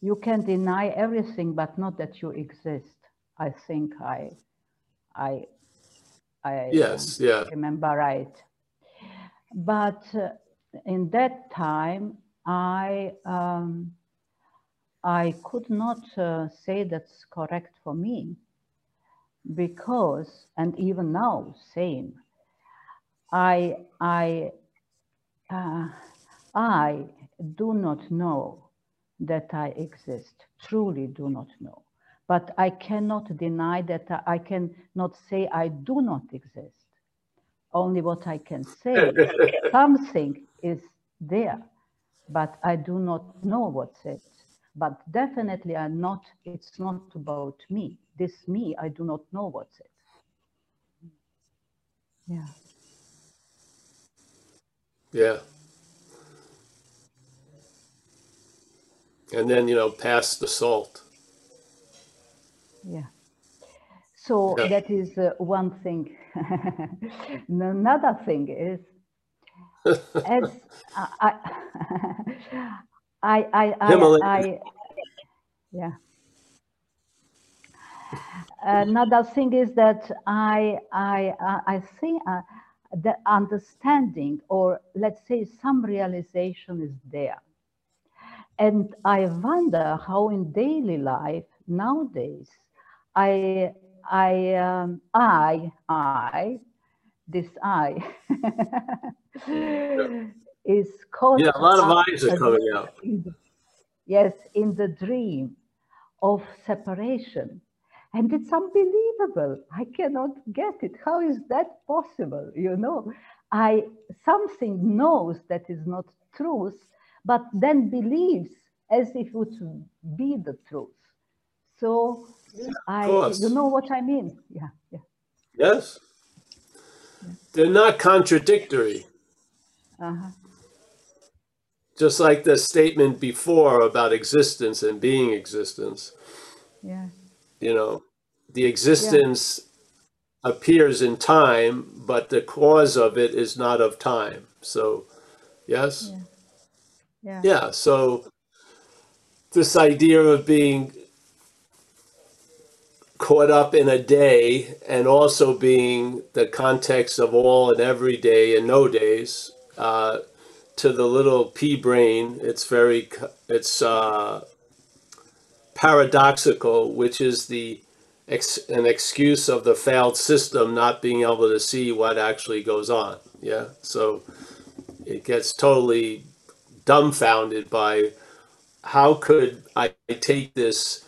Speaker 5: you can deny everything but not that you exist. I think I I I
Speaker 1: yes, yeah.
Speaker 5: remember right. But uh, in that time, I um, I could not uh, say that's correct for me because, and even now, same. I I uh, I do not know that I exist. Truly, do not know. But I cannot deny that I cannot say I do not exist. Only what I can say, is something is there, but I do not know what's it. But definitely, I'm not. It's not about me. This me, I do not know what's it. Yeah.
Speaker 1: Yeah. And then, you know, pass the salt.
Speaker 5: Yeah. So
Speaker 1: Yeah.
Speaker 5: that is uh, one thing. Another thing is, as I, I, I, I. I, Yeah. Another thing is that I I I I think uh, the understanding, or let's say some realization, is there, and I wonder how in daily life nowadays, I I um, I I this I is caught
Speaker 1: Yeah, a lot of eyes are coming out.
Speaker 5: in the- yes, in the dream of separation. And it's unbelievable. I cannot get it. How is that possible? You know, I something knows that is not truth, but then believes as if it would be the truth. So I, you know what I mean? Yeah, yeah.
Speaker 1: Yes? They're not contradictory.
Speaker 5: Uh-huh.
Speaker 1: Just like the statement before about existence and being existence,
Speaker 5: Yeah.
Speaker 1: you know, the existence appears in time, but the cause of it is not of time. So, yes?
Speaker 5: Yeah. Yeah.
Speaker 1: Yeah, so this idea of being caught up in a day and also being the context of all and every day and no days uh, to the little pea brain it's very it's uh, paradoxical which is the ex- an excuse of the failed system not being able to see what actually goes on yeah so it gets totally dumbfounded by how could I take this,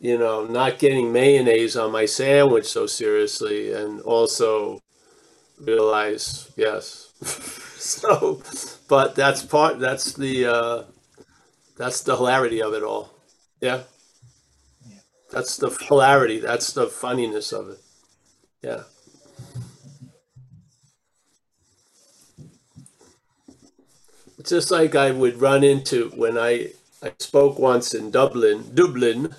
Speaker 1: you know, not getting mayonnaise on my sandwich so seriously and also realize, yes. so, but that's part, that's the, uh, that's the hilarity of it all. Yeah. yeah. That's the hilarity. That's the funniness of it. Yeah. It's just like I would run into when I, I spoke once in Dublin, Dublin,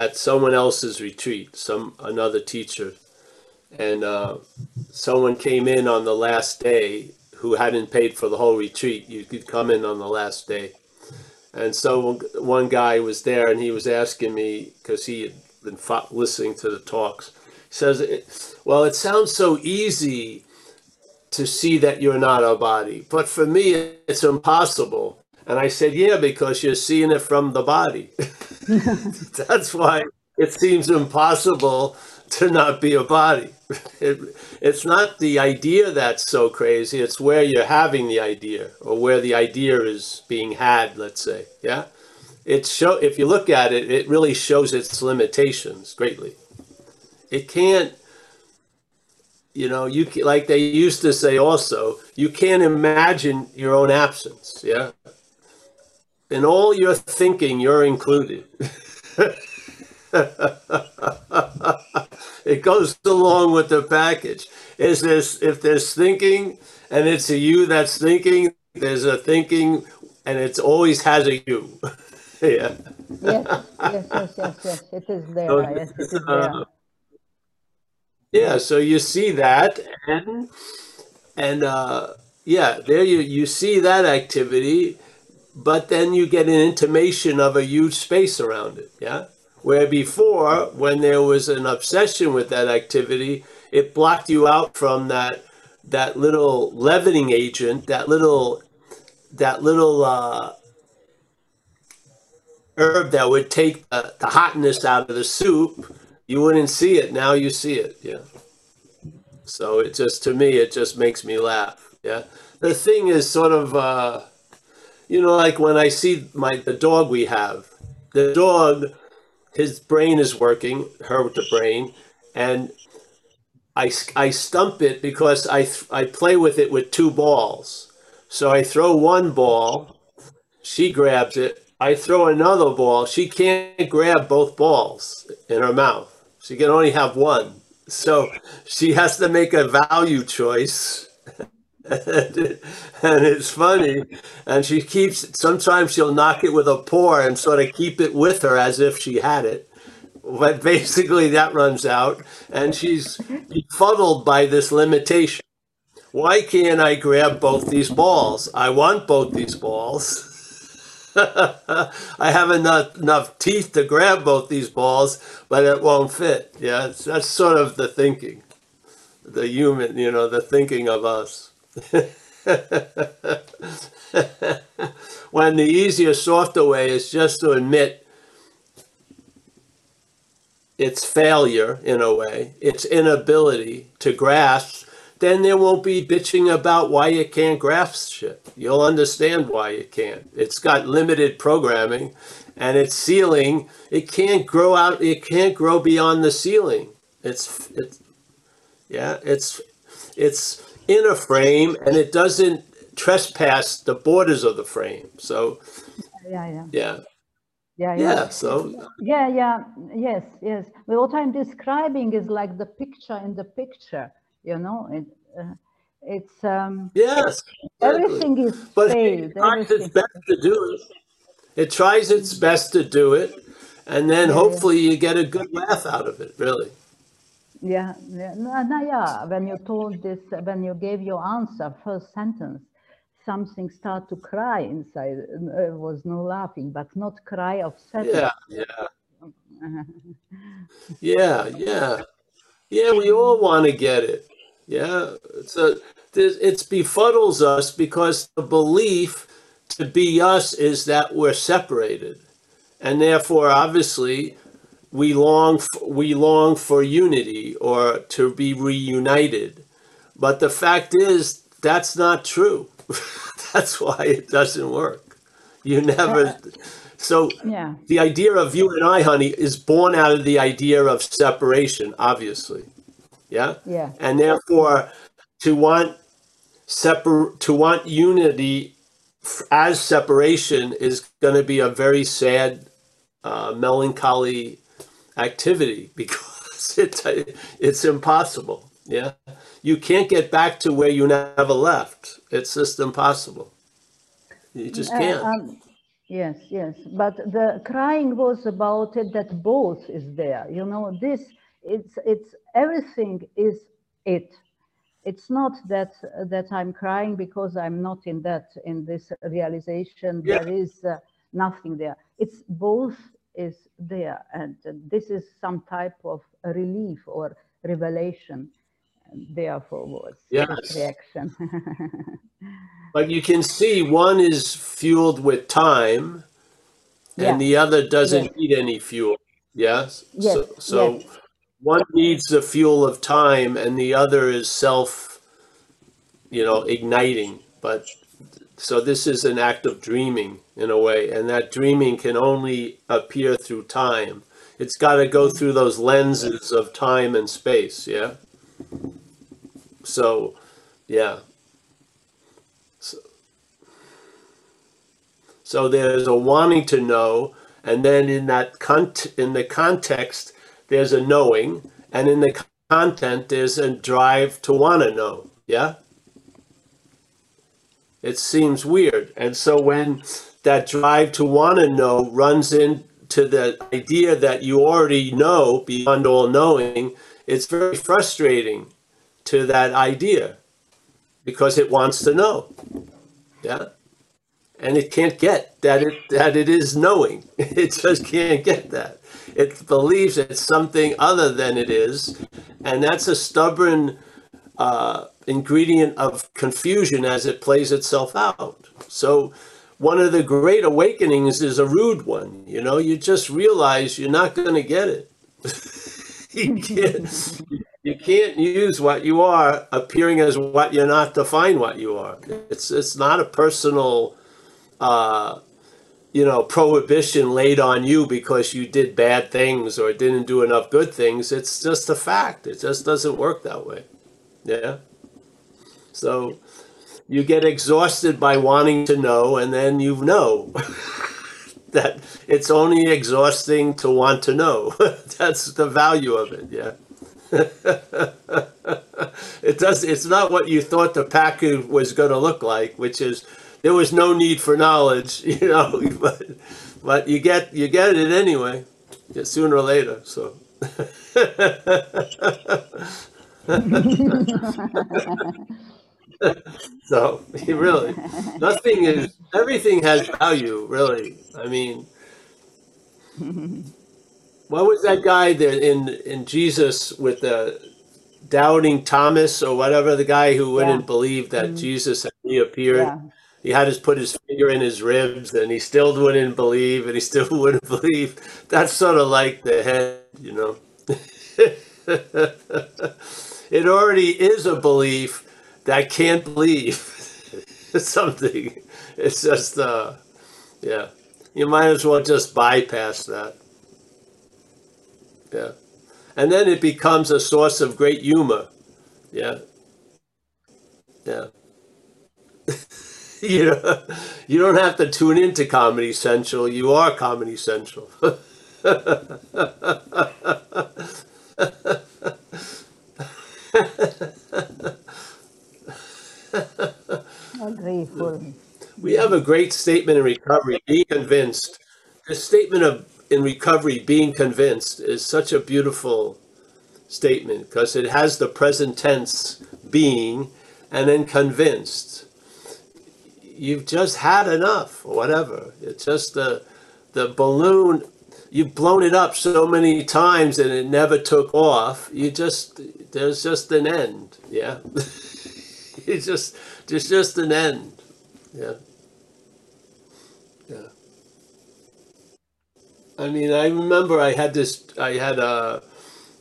Speaker 1: at someone else's retreat, some another teacher, and uh, someone came in on the last day who hadn't paid for the whole retreat. You could come in on the last day, and so one guy was there, and he was asking me because he had been listening to the talks. He says, "Well, it sounds so easy." to see that you're not a body. But for me, it's impossible. And I said, yeah, because you're seeing it from the body. That's why it seems impossible to not be a body. It, it's not the idea that's so crazy, it's where you're having the idea or where the idea is being had, let's say. Yeah. It show if you look at it, it really shows its limitations greatly. It can't you know you like they used to say also you can't imagine your own absence yeah in all your thinking you're included it goes along with the package is this if there's thinking and it's a you that's thinking there's a thinking and it's always has a you yeah
Speaker 5: Yes, yes, yes, yes, yes. It is there.
Speaker 1: So
Speaker 5: yes, it
Speaker 1: is,
Speaker 5: there.
Speaker 1: uh, Yeah, so you see that and and uh yeah, there you you see that activity, but then you get an intimation of a huge space around it, yeah? Where before when there was an obsession with that activity, it blocked you out from that that little leavening agent, that little that little uh herb that would take the, the hotness out of the soup. You wouldn't see it. Now you see it. Yeah. So it just to me it just makes me laugh. Yeah. The thing is sort of uh you know like when I see my the dog we have. The dog his brain is working, her with the brain, and I, I stump it because I I play with it with two balls. So I throw one ball, she grabs it. I throw another ball. She can't grab both balls in her mouth. She can only have one. So she has to make a value choice. and it's funny. And she keeps, sometimes she'll knock it with a paw and sort of keep it with her as if she had it. But basically, that runs out. And she's befuddled by this limitation. Why can't I grab both these balls? I want both these balls. I have enough enough teeth to grab both these balls, but it won't fit. Yeah, that's sort of the thinking, the human, you know, the thinking of us. when the easier, softer way is just to admit its failure in a way, its inability to grasp, then there won't be bitching about why you can't grasp shit. You'll understand why you can't. It's got limited programming and its ceiling, it can't grow out, it can't grow beyond the ceiling. It's, it's, yeah, it's, it's in a frame and it doesn't trespass the borders of the frame. So,
Speaker 5: Yeah, yeah,
Speaker 1: yeah,
Speaker 5: yeah,
Speaker 1: yeah. So,
Speaker 5: Yeah, yeah, yes, yes. But what I'm describing is like the picture in the picture, you know. It, uh, it's um,
Speaker 1: yes, exactly.
Speaker 5: everything is
Speaker 1: But it tries its best to do it. It tries its best to do it, and then
Speaker 5: Yeah, yeah.
Speaker 1: hopefully you get a good laugh out of it. Really.
Speaker 5: Yeah, yeah, yeah. When you told this, when you gave your answer, first sentence, something start to cry inside. There uh, was no laughing, but not cry of sadness.
Speaker 1: Yeah, yeah, yeah, yeah, yeah. We all want to get it. Yeah, there's- it's befuddles us because the belief to be us is that we're separated, and therefore, obviously, we long we long for unity or to be reunited. But the fact is, that's not true. that's why it doesn't work. You never. So
Speaker 5: Yeah,
Speaker 1: the idea of you and I, honey, is born out of the idea of separation, obviously. Yeah?
Speaker 5: yeah,
Speaker 1: And therefore, to want separ- to want unity as separation is going to be a very sad, uh, melancholy activity because it, it's impossible. Yeah? You can't get back to where you never left. It's just impossible. You just
Speaker 5: Uh,
Speaker 1: can't.
Speaker 5: um, yes, yes. But the crying was about it that both is there. You know, this it's it's everything is it. It's not that that I'm crying because I'm not in that in this realization.
Speaker 1: Yeah.
Speaker 5: There is uh, nothing there. It's both is there, and uh, this is some type of relief or revelation. And therefore, was
Speaker 1: Yes.
Speaker 5: reaction.
Speaker 1: But you can see one is fueled with time
Speaker 5: Yeah.
Speaker 1: and the other doesn't need any fuel. Yes?
Speaker 5: Yes,
Speaker 1: So, so
Speaker 5: yes.
Speaker 1: one needs the fuel of time and the other is self, you know, igniting. But so this is an act of dreaming in a way, and that dreaming can only appear through time. It's got to go through those lenses of time and space. Yeah. So, yeah. So there's a wanting to know, and then in that cont- in the context, there's a knowing, and in the content, there's a drive to want to know. Yeah. It seems weird, and so when that drive to want to know runs into the idea that you already know beyond all knowing, it's very frustrating to that idea because it wants to know. Yeah and it can't get that it that it is knowing. It just can't get that. It believes it's something other than it is, and that's a stubborn uh, ingredient of confusion as it plays itself out. So, one of the great awakenings is a rude one. You know, you just realize you're not going to get it. you can't. You can't use what you are appearing as what you're not to find what you are. It's it's not a personal uh, you know, prohibition laid on you because you did bad things or didn't do enough good things. It's just a fact. It just doesn't work that way. Yeah. So you get exhausted by wanting to know, and then you know that it's only exhausting to want to know. That's the value of it. Yeah. it does. It's not what you thought the package was going to look like, which is there was no need for knowledge, you know, but but you get you get it anyway, yeah, sooner or later. So so really, nothing is, everything has value, really. I mean, what was that guy that in in Jesus with the doubting Thomas or whatever the guy who wouldn't
Speaker 5: Yeah.
Speaker 1: believe that
Speaker 5: Mm.
Speaker 1: Jesus had reappeared?
Speaker 5: Yeah.
Speaker 1: He had to put his finger in his ribs, and he still wouldn't believe, and he still wouldn't believe. That's sort of like the head, you know. it already is a belief that can't believe something. It's just, uh, yeah. You might as well just bypass that. Yeah. And then it becomes a source of great humor. Yeah. Yeah. you know, you don't have to tune into Comedy Central. You are Comedy Central.
Speaker 5: Grateful.
Speaker 1: We have a great statement in recovery, be convinced. This statement of in recovery, being convinced is such a beautiful statement because it has the present tense being and then convinced. You've just had enough or whatever. It's just the the balloon you've blown it up so many times and it never took off. You just there's just an end. Yeah. it's just there's just an end. Yeah. Yeah. I mean, I remember I had this, I had a,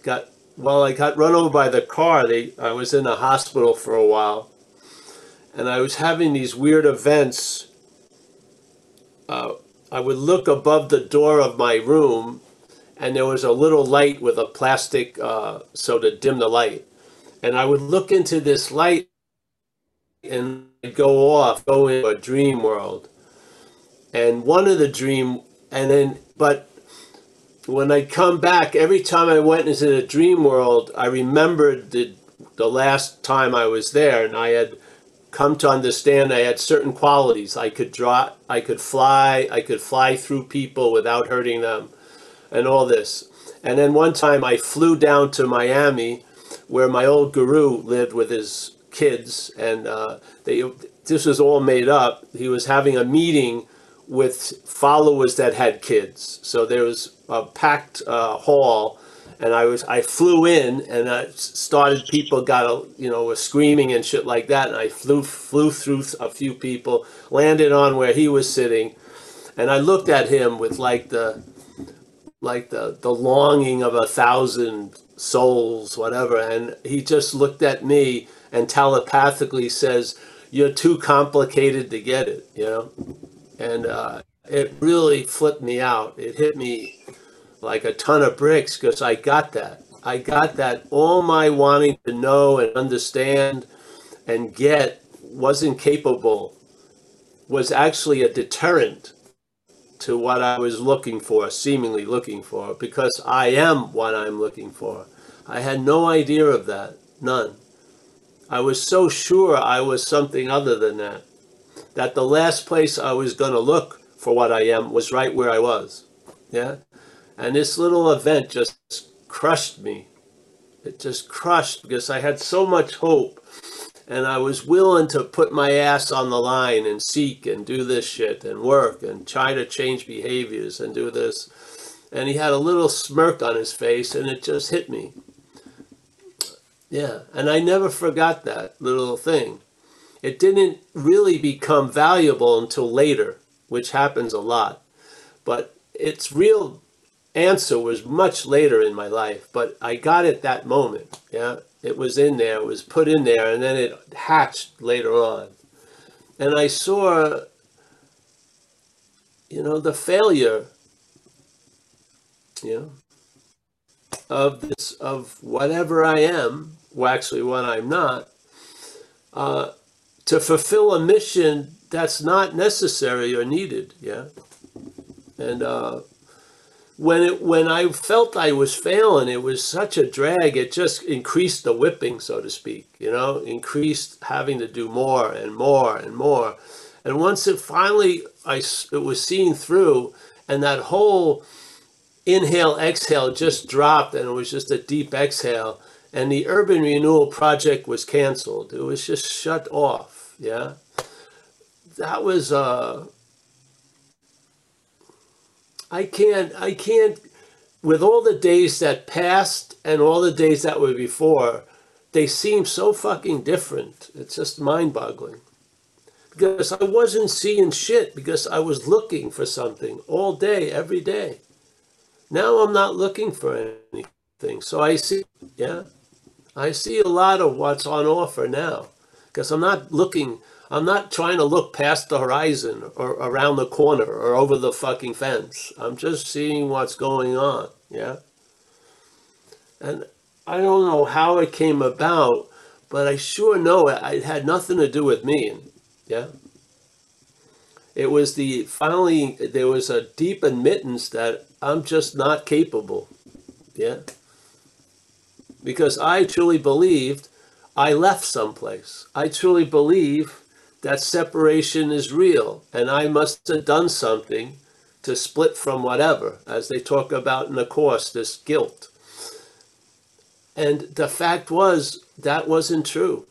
Speaker 1: got, well, I got run over by the car. They, I was in the hospital for a while. And I was having these weird events. Uh, I would look above the door of my room, and there was a little light with a plastic, uh, so to dim the light. And I would look into this light and go off, go into a dream world. And one of the dream, and then, but when I come back, every time I went into the dream world, I remembered the, the last time I was there, and I had come to understand I had certain qualities. I could draw, I could fly, I could fly through people without hurting them, and all this. And then one time I flew down to Miami, where my old guru lived with his kids, and uh, they this was all made up. He was having a meeting with followers that had kids, so there was a packed uh, hall, and I was I flew in and I started. People got a you know were screaming and shit like that, and I flew flew through a few people, landed on where he was sitting, and I looked at him with like the like the the longing of a thousand souls, whatever, and he just looked at me and telepathically says, "You're too complicated to get it," you know, and uh, it really flipped me out. It hit me like a ton of bricks because I got that. I got that all my wanting to know and understand and get wasn't capable was actually a deterrent to what I was looking for, seemingly looking for, because I am what I'm looking for. I had no idea of that, none. I was so sure I was something other than that, that the last place I was going to look for what I am was right where I was. Yeah? And this little event just crushed me. It just crushed because I had so much hope and I was willing to put my ass on the line and seek and do this shit and work and try to change behaviors and do this. And he had a little smirk on his face and it just hit me. Yeah, and I never forgot that little thing. It didn't really become valuable until later, which happens a lot. But its real answer was much later in my life, but I got it that moment. Yeah, it was in there, it was put in there, and then it hatched later on. And I saw, you know, the failure, you know, of this, of whatever I am, well, actually, what I'm not, uh, to fulfill a mission that's not necessary or needed. Yeah, and uh, when it when I felt I was failing, it was such a drag. It just increased the whipping, so to speak. You know, increased having to do more and more and more. And once it finally, I it was seen through, and that whole inhale exhale just dropped, and it was just a deep exhale. And the urban renewal project was canceled. It was just shut off. Yeah, that was. Uh, I can't. I can't. With all the days that passed and all the days that were before, they seem so fucking different. It's just mind-boggling. Because I wasn't seeing shit because I was looking for something all day, every day. Now I'm not looking for anything. So I see, yeah, I see a lot of what's on offer now because I'm not looking, I'm not trying to look past the horizon or around the corner or over the fucking fence. I'm just seeing what's going on, yeah. And I don't know how it came about, but I sure know it, it had nothing to do with me, yeah. It was the finally there was a deep admittance that I'm just not capable. Yeah. Because I truly believed I left someplace. I truly believe that separation is real and I must have done something to split from whatever, as they talk about in the Course, this guilt. And the fact was, that wasn't true.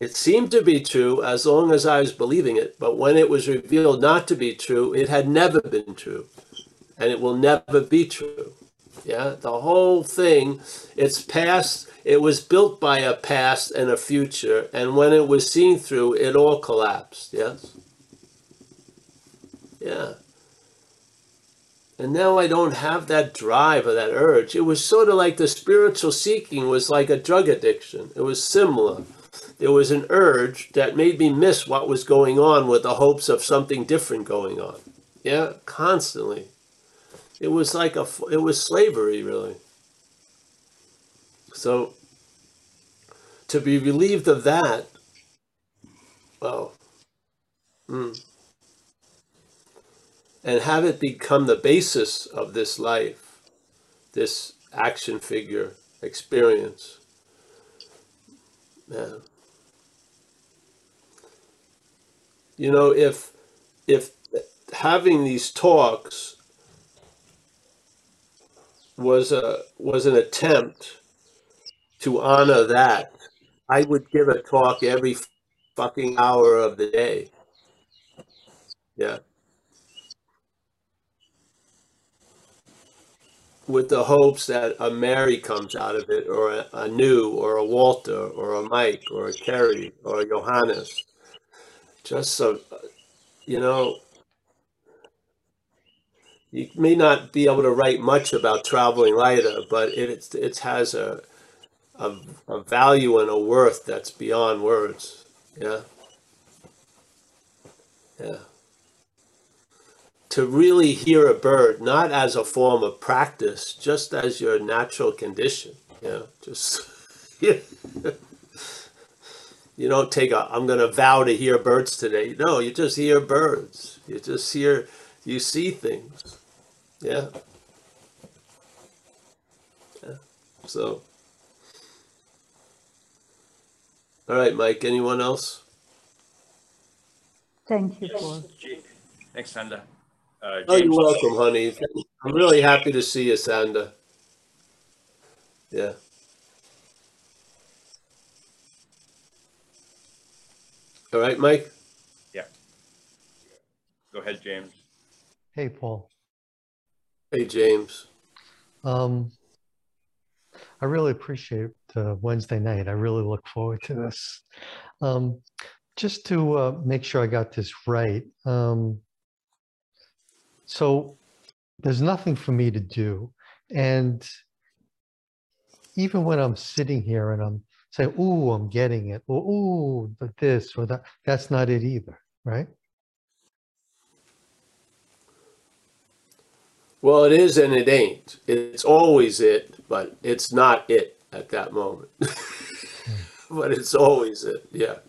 Speaker 1: It seemed to be true as long as I was believing it, but when it was revealed not to be true, it had never been true and it will never be true. Yeah, the whole thing, it's past, it was built by a past and a future, and when it was seen through, it all collapsed. Yes? Yeah. And now I don't have that drive or that urge. It was sort of like the spiritual seeking was like a drug addiction. It was similar. There was an urge that made me miss what was going on with the hopes of something different going on. Yeah, constantly. It was like a, it was slavery, really. So, to be relieved of that, well, mm, and have it become the basis of this life, this action figure experience. Man. You know, if if having these talks was a was an attempt to honor that, I would give a talk every fucking hour of the day. Yeah. With the hopes that a Mary comes out of it, or a, a new, or a Walter, or a Mike, or a Kerry, or a Johannes. Just so, you know, you may not be able to write much about traveling lighter, but it it has a, a a value and a worth that's beyond words. Yeah. Yeah. To really hear a bird, not as a form of practice, just as your natural condition. Yeah. Just. You don't take a I'm gonna vow to hear birds today. No, you just hear birds. You just hear you see things. Yeah. Yeah. So, all right, Mike. Anyone else?
Speaker 5: Thank you, Paul.
Speaker 2: Thanks, Sanda. Uh,
Speaker 1: Oh, you're welcome, honey. I'm really happy to see you, Sanda. Yeah. All right, Mike. Yeah.
Speaker 2: Go ahead, James.
Speaker 6: Hey, Paul.
Speaker 1: Hey, James.
Speaker 6: Um, I really appreciate uh, Wednesday night. I really look forward to this. Um, just to uh, make sure I got this right. Um, so there's nothing for me to do. And even when I'm sitting here and I'm saying, ooh, I'm getting it, or ooh, but this or that, that's not it either, right?
Speaker 1: Well, it is and it ain't. It's always it, but it's not it at that moment. but it's always it. Yeah.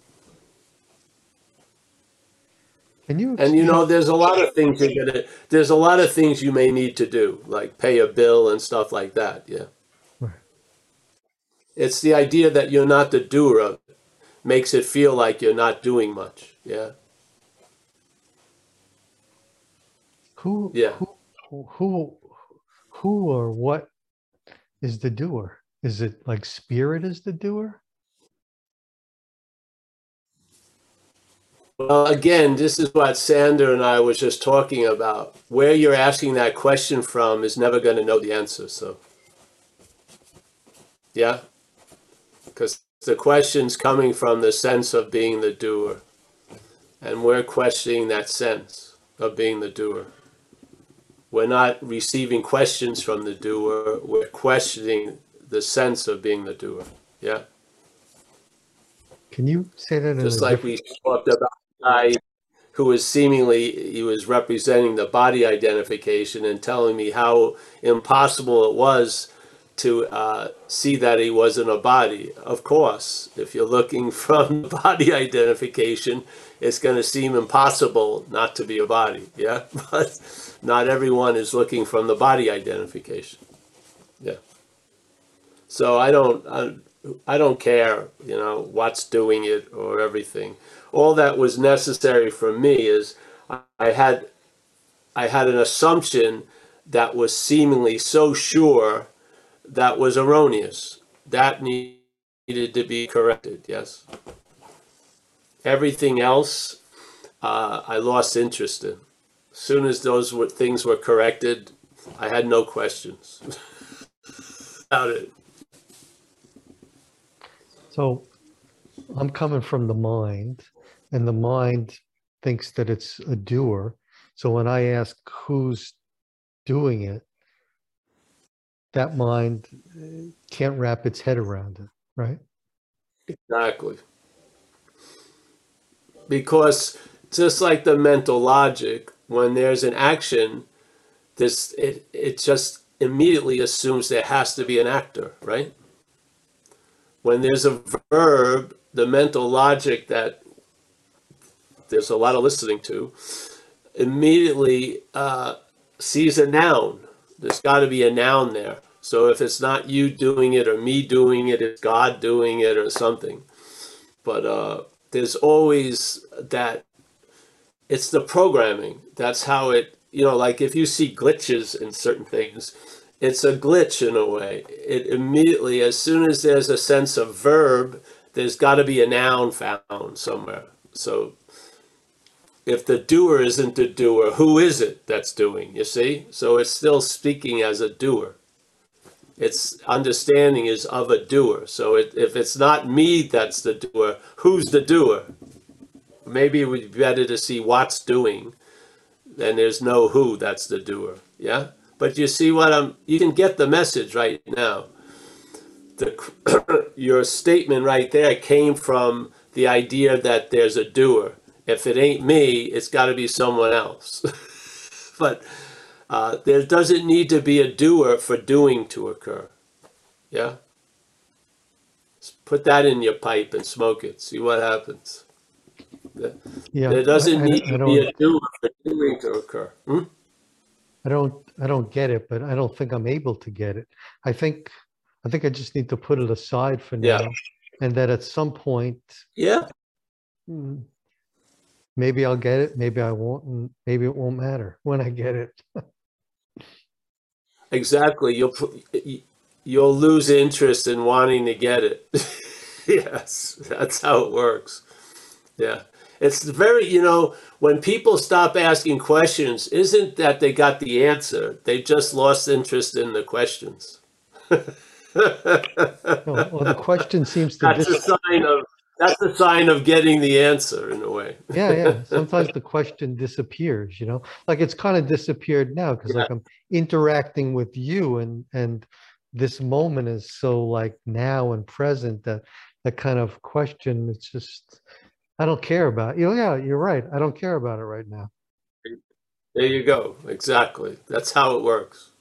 Speaker 6: Can you?
Speaker 1: And you know, there's a lot of things you're gonna. There's a lot of things you may need to do, like pay a bill and stuff like that. Yeah.
Speaker 6: Right.
Speaker 1: It's the idea that you're not the doer of it makes it feel like you're not doing much. Yeah.
Speaker 6: Who,
Speaker 1: Yeah.
Speaker 6: who, who, who or what is the doer? is it like spirit is the doer?
Speaker 1: Well, again, this is what Sander and I was just talking about. Where you're asking that question from is never going to know the answer. So, yeah, because the question's coming from the sense of being the doer, and we're questioning that sense of being the doer. We're not receiving questions from the doer. We're questioning the sense of being the doer. Yeah.
Speaker 6: Can you say that
Speaker 1: just like
Speaker 6: different,
Speaker 1: we talked about the guy who was seemingly he was representing the body identification and telling me how impossible it was to uh, see that he wasn't a body. Of course, if you're looking from body identification, it's going to seem impossible not to be a body. Yeah, but not everyone is looking from the body identification. Yeah. So I don't. I, I don't care, you know, what's doing it or everything. All that was necessary for me is I I had I had an assumption that was seemingly so sure that was erroneous. That needed to be corrected, yes. Everything else, uh, I lost interest in. As soon as those were, things were corrected, I had no questions about it.
Speaker 6: so I'm coming from the mind and the mind thinks that it's a doer. So when I ask who's doing it, that mind uh, can't wrap its head around it, right?
Speaker 1: Exactly. Because just like the mental logic, when there's an action, this it it just immediately assumes there has to be an actor, right? When there's a verb, the mental logic that there's a lot of listening to immediately uh, sees a noun. There's got to be a noun there. So if it's not you doing it or me doing it, it's God doing it or something. But uh, there's always that. It's the programming. That's how it. You know, like if you see glitches in certain things, it's a glitch in a way. It immediately, as soon as there's a sense of verb, there's got to be a noun found somewhere. So if the doer isn't the doer, who is it that's doing? You see? So it's still speaking as a doer. Its understanding is of a doer. So it, if it's not me that's the doer, who's the doer? Maybe it would be better to see what's doing than there's no who that's the doer. Yeah? But you see what I'm, you can get the message right now. The, your statement right there came from the idea that there's a doer. If it ain't me, it's got to be someone else. but uh, there doesn't need to be a doer for doing to occur. Yeah? Put that in your pipe and smoke it. See what happens.
Speaker 6: Yeah.
Speaker 1: There doesn't
Speaker 6: I- I-
Speaker 1: need
Speaker 6: I
Speaker 1: to be a doer for doing to occur. Hmm?
Speaker 6: I don't, I don't get it, but I don't think I'm able to get it. I think, I think I just need to put it aside for
Speaker 1: Yeah.
Speaker 6: now. And that at some point,
Speaker 1: Yeah,
Speaker 6: mm, maybe I'll get it, maybe I won't, and maybe it won't matter when I get it.
Speaker 1: exactly. You'll you'll lose interest in wanting to get it. yes, that's how it works. Yeah. It's very, you know, when people stop asking questions, isn't that they got the answer? They just lost interest in the questions.
Speaker 6: No, Well, the question seems to,
Speaker 1: That's a
Speaker 6: dis-
Speaker 1: sign of that's a sign of getting the answer in a way.
Speaker 6: yeah, yeah. Sometimes the question disappears, you know, like it's kind of disappeared now because
Speaker 1: Yeah.
Speaker 6: like I'm interacting with you and, and this moment is so like now and present that that kind of question, it's just, I don't care about, you know, yeah, you're right. I don't care about it right now.
Speaker 1: There you go. Exactly. That's how it works.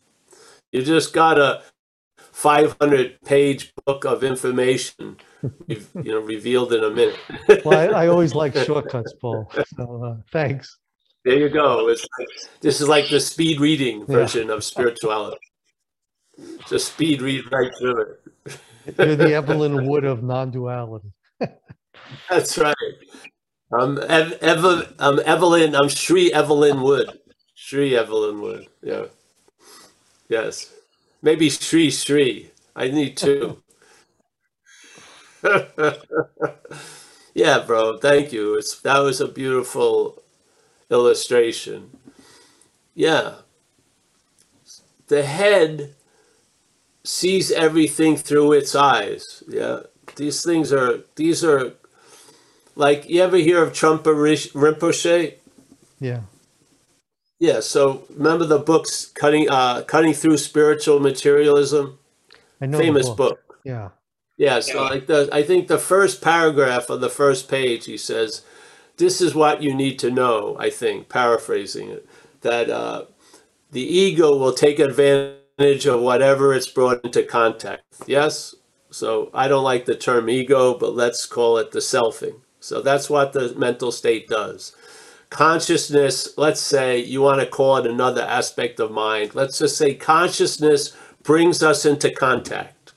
Speaker 1: You just got a 500 page book of information, you know, revealed in a minute.
Speaker 6: Well, I, I always like shortcuts, Paul. So uh, thanks.
Speaker 1: There you go. It's like, this is like the speed reading
Speaker 6: Yeah.
Speaker 1: version of spirituality. Just speed read right through it.
Speaker 6: You're the Evelyn Wood of non-duality.
Speaker 1: That's right. I'm Ev- Eva, I'm Evelyn. I'm Sri Evelyn Wood. Sri Evelyn Wood. Yeah. Yes. Maybe Sri Sri. I need two. yeah, bro. Thank you. It's that was a beautiful illustration. Yeah. The head sees everything through its eyes. Yeah. These things are these are like you ever hear of Trungpa Rish- Rinpoche?
Speaker 6: Yeah.
Speaker 1: Yeah, so remember the books cutting uh cutting through spiritual materialism?
Speaker 6: I know. the
Speaker 1: Famous book.
Speaker 6: Yeah.
Speaker 1: Yeah, so
Speaker 2: Yeah.
Speaker 1: like the I think the first paragraph of the first page he says, This is what you need to know, I think, paraphrasing it, that uh the ego will take advantage of whatever it's brought into contact. Yes? So I don't like the term ego, but let's call it the selfing. So that's what the mental state does. Consciousness, let's say you want to call it another aspect of mind. Let's just say consciousness brings us into contact.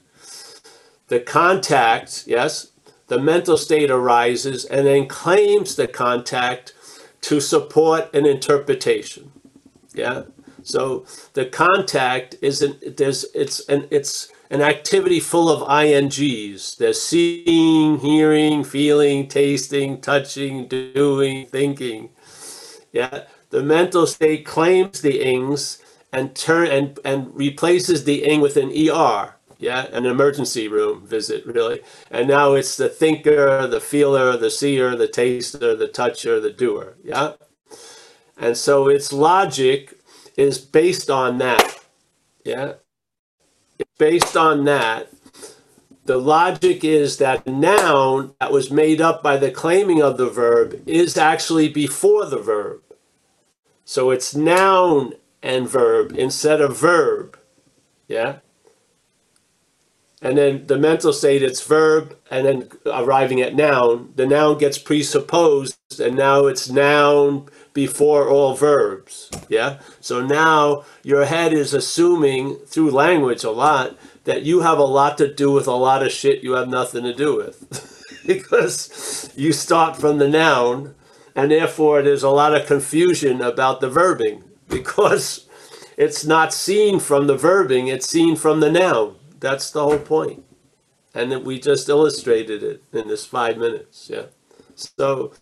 Speaker 1: The contact, yes, the mental state arises and then claims the contact to support an interpretation. Yeah. So the contact isn't there's it's an it's an activity full of INGs. There's seeing, hearing, feeling, tasting, touching, doing, thinking. Yeah. The mental state claims the ings and turn and, and replaces the ing with an ER. Yeah, an emergency room visit, really. And now it's the thinker, the feeler, the seer, the taster, the toucher, the doer. Yeah. And so its logic is based on that. Yeah. Based on that, the logic is that noun that was made up by the claiming of the verb is actually before the verb. So it's noun and verb instead of verb. Yeah. And then the mental state, it's verb, and then arriving at noun. The noun gets presupposed, and now it's noun before all verbs. Yeah. So now your head is assuming through language a lot that you have a lot to do with a lot of shit you have nothing to do with. because you start from the noun, and therefore there's a lot of confusion about the verbing because it's not seen from the verbing, it's seen from the noun. That's the whole point. And then we just illustrated it in this five minutes. Yeah. So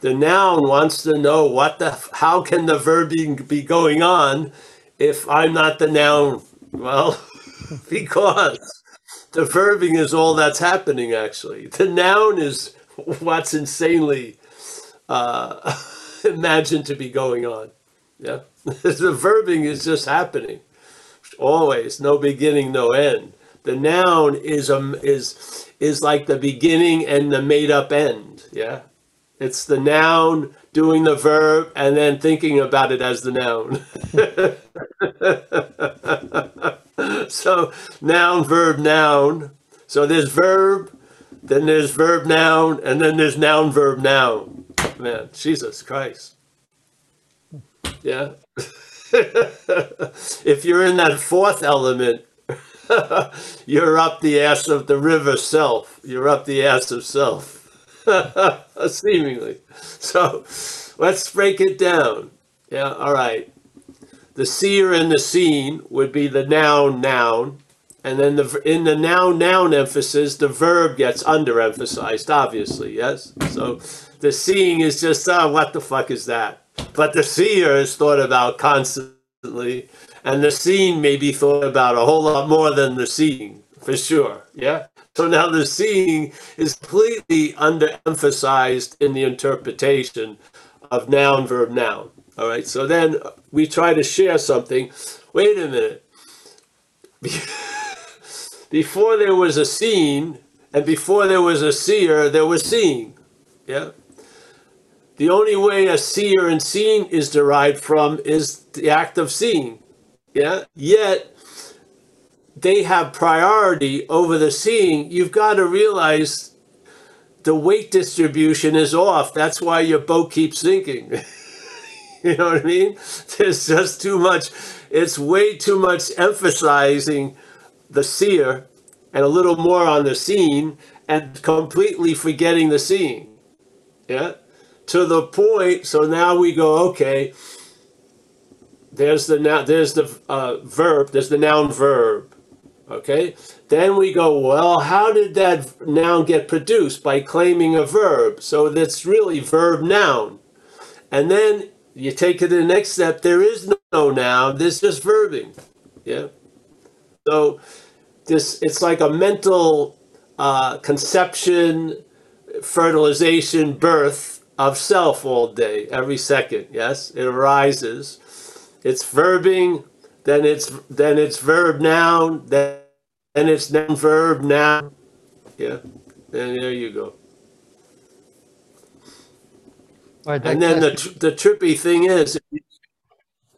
Speaker 1: the noun wants to know what the how can the verbing be going on if I'm not the noun? Well, because the verbing is all that's happening actually. The noun is what's insanely uh, imagined to be going on. Yeah. the verbing is just happening. Always. No beginning no end. The noun is um is is like the beginning and the made up end. Yeah. It's the noun doing the verb and then thinking about it as the noun. So noun verb noun. So there's verb then there's verb noun and then there's noun verb noun man jesus christ yeah if you're in that fourth element, you're up the ass of the river self. You're up the ass of self, seemingly. So let's break it down. Yeah, all right. The seer and the seen would be the noun noun. And then the, in the noun noun emphasis, the verb gets underemphasized, obviously, yes? So the seeing is just, ah, what the fuck is that? But the seer is thought about constantly, and the seen may be thought about a whole lot more than the seeing, for sure. Yeah. So now the seeing is completely underemphasized in the interpretation of noun, verb, noun. All right. So then we try to share something. Wait a minute. Before there was a seen, and before there was a seer, there was seeing. Yeah. The only way a seer and seeing is derived from is the act of seeing. Yeah. Yet they have priority over the seeing. You've got to realize the weight distribution is off. That's why your boat keeps sinking. you know what I mean? There's just too much. It's way too much emphasizing the seer and a little more on the seeing and completely forgetting the seeing. Yeah to the point. So now we go, okay. There's the now. There's the uh, verb. There's the noun verb. Okay? Then we go, well, how did that noun get produced? By claiming a verb. So that's really verb noun. And then you take it to the next step, there is no noun, there's just verbing. Yeah? So this it's like a mental uh, conception, fertilization, birth of self all day, every second. Yes, it arises. It's verbing, then it's then it's verb noun, then then it's noun verb noun. Yeah, and there you go.
Speaker 6: Right,
Speaker 1: And then the tr- the trippy thing is,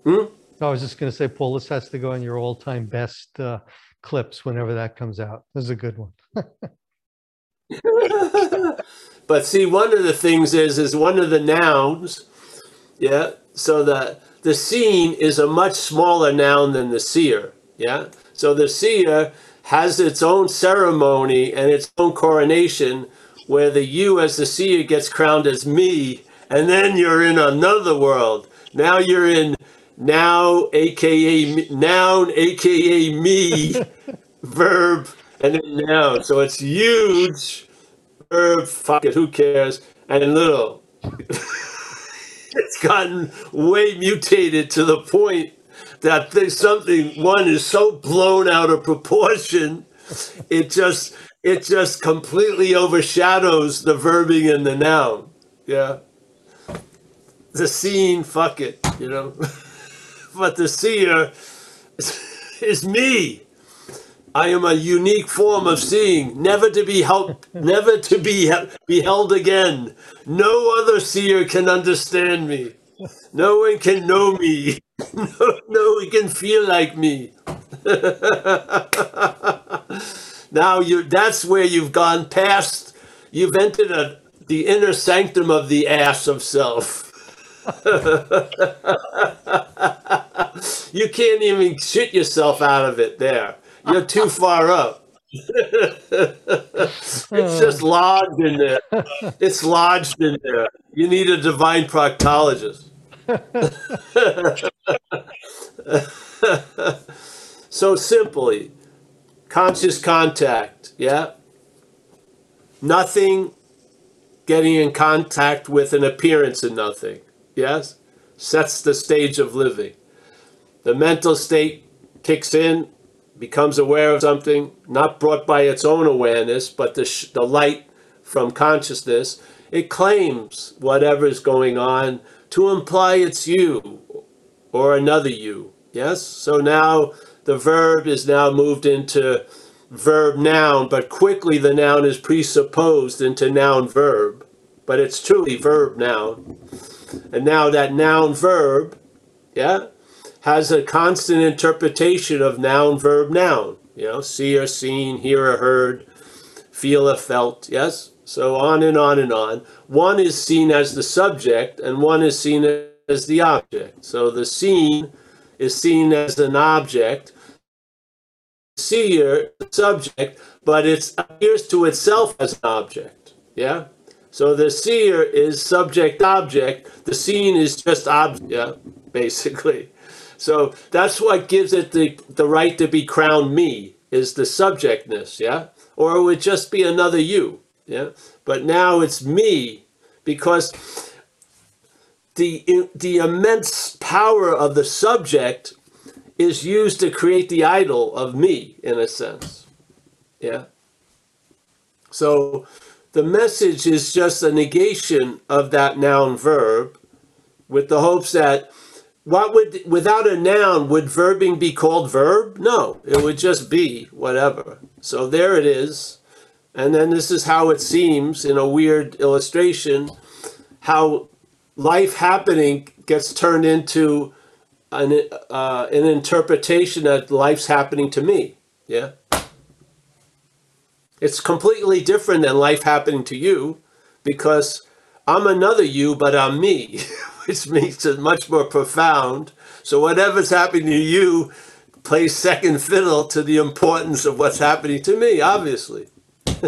Speaker 1: hmm?
Speaker 6: I was just going to say, Paul, this has to go on your all-time best uh, clips whenever that comes out. This is a good one.
Speaker 1: but see, one of the things is is one of the nouns, yeah. So the the scene is a much smaller noun than the seer, yeah. So the seer has its own ceremony and its own coronation, where the you as the seer gets crowned as me, and then you're in another world. Now you're in now, aka me- noun, aka me, verb, and then noun. So it's huge verb, fuck it, who cares? And little. it's gotten way mutated to the point that there's something one is so blown out of proportion, it just it just completely overshadows the verbing and the noun. Yeah. The scene, fuck it, you know. but the seer is, me. I am a unique form of seeing, never to be helped, never to be beheld again. No other seer can understand me. No one can know me. No, no one can feel like me. now you that's where you've gone past you've entered a, the inner sanctum of the ass of self. you can't even shit yourself out of it there. You're too far up. it's oh. just lodged in there. It's lodged in there. You need a divine proctologist. so simply, conscious contact, yeah? Nothing getting in contact with an appearance in nothing, yes? Sets the stage of living. The mental state kicks in, becomes aware of something, not brought by its own awareness, but the, sh- the light from consciousness. It claims whatever is going on to imply it's you or another you. Yes? So now the verb is now moved into verb noun, but quickly the noun is presupposed into noun verb, but it's truly verb noun. And now that noun verb, yeah, has a constant interpretation of noun verb noun. You know, see or seen, hear or heard, feel or felt. Yes? So on and on and on. One is seen as the subject and one is seen as the object. So the scene is seen as an object, seer, subject, but it appears to itself as an object. Yeah? So the seer is subject object, the scene is just object, yeah, basically. So that's what gives it the, the right to be crowned me, is the subjectness, yeah? Or it would just be another you, yeah? But now it's me because the, the immense power of the subject is used to create the idol of me, in a sense, yeah? So the message is just a negation of that noun verb with the hopes that what would without a noun would verbing be called verb? No it would just be whatever. So there it is. And then this is how it seems in a weird illustration how life happening gets turned into an, uh, an interpretation that life's happening to me. Yeah it's completely different than life happening to you because i'm another you but i'm me which makes it much more profound. So whatever's happening to you plays second fiddle to the importance of what's happening to me, obviously.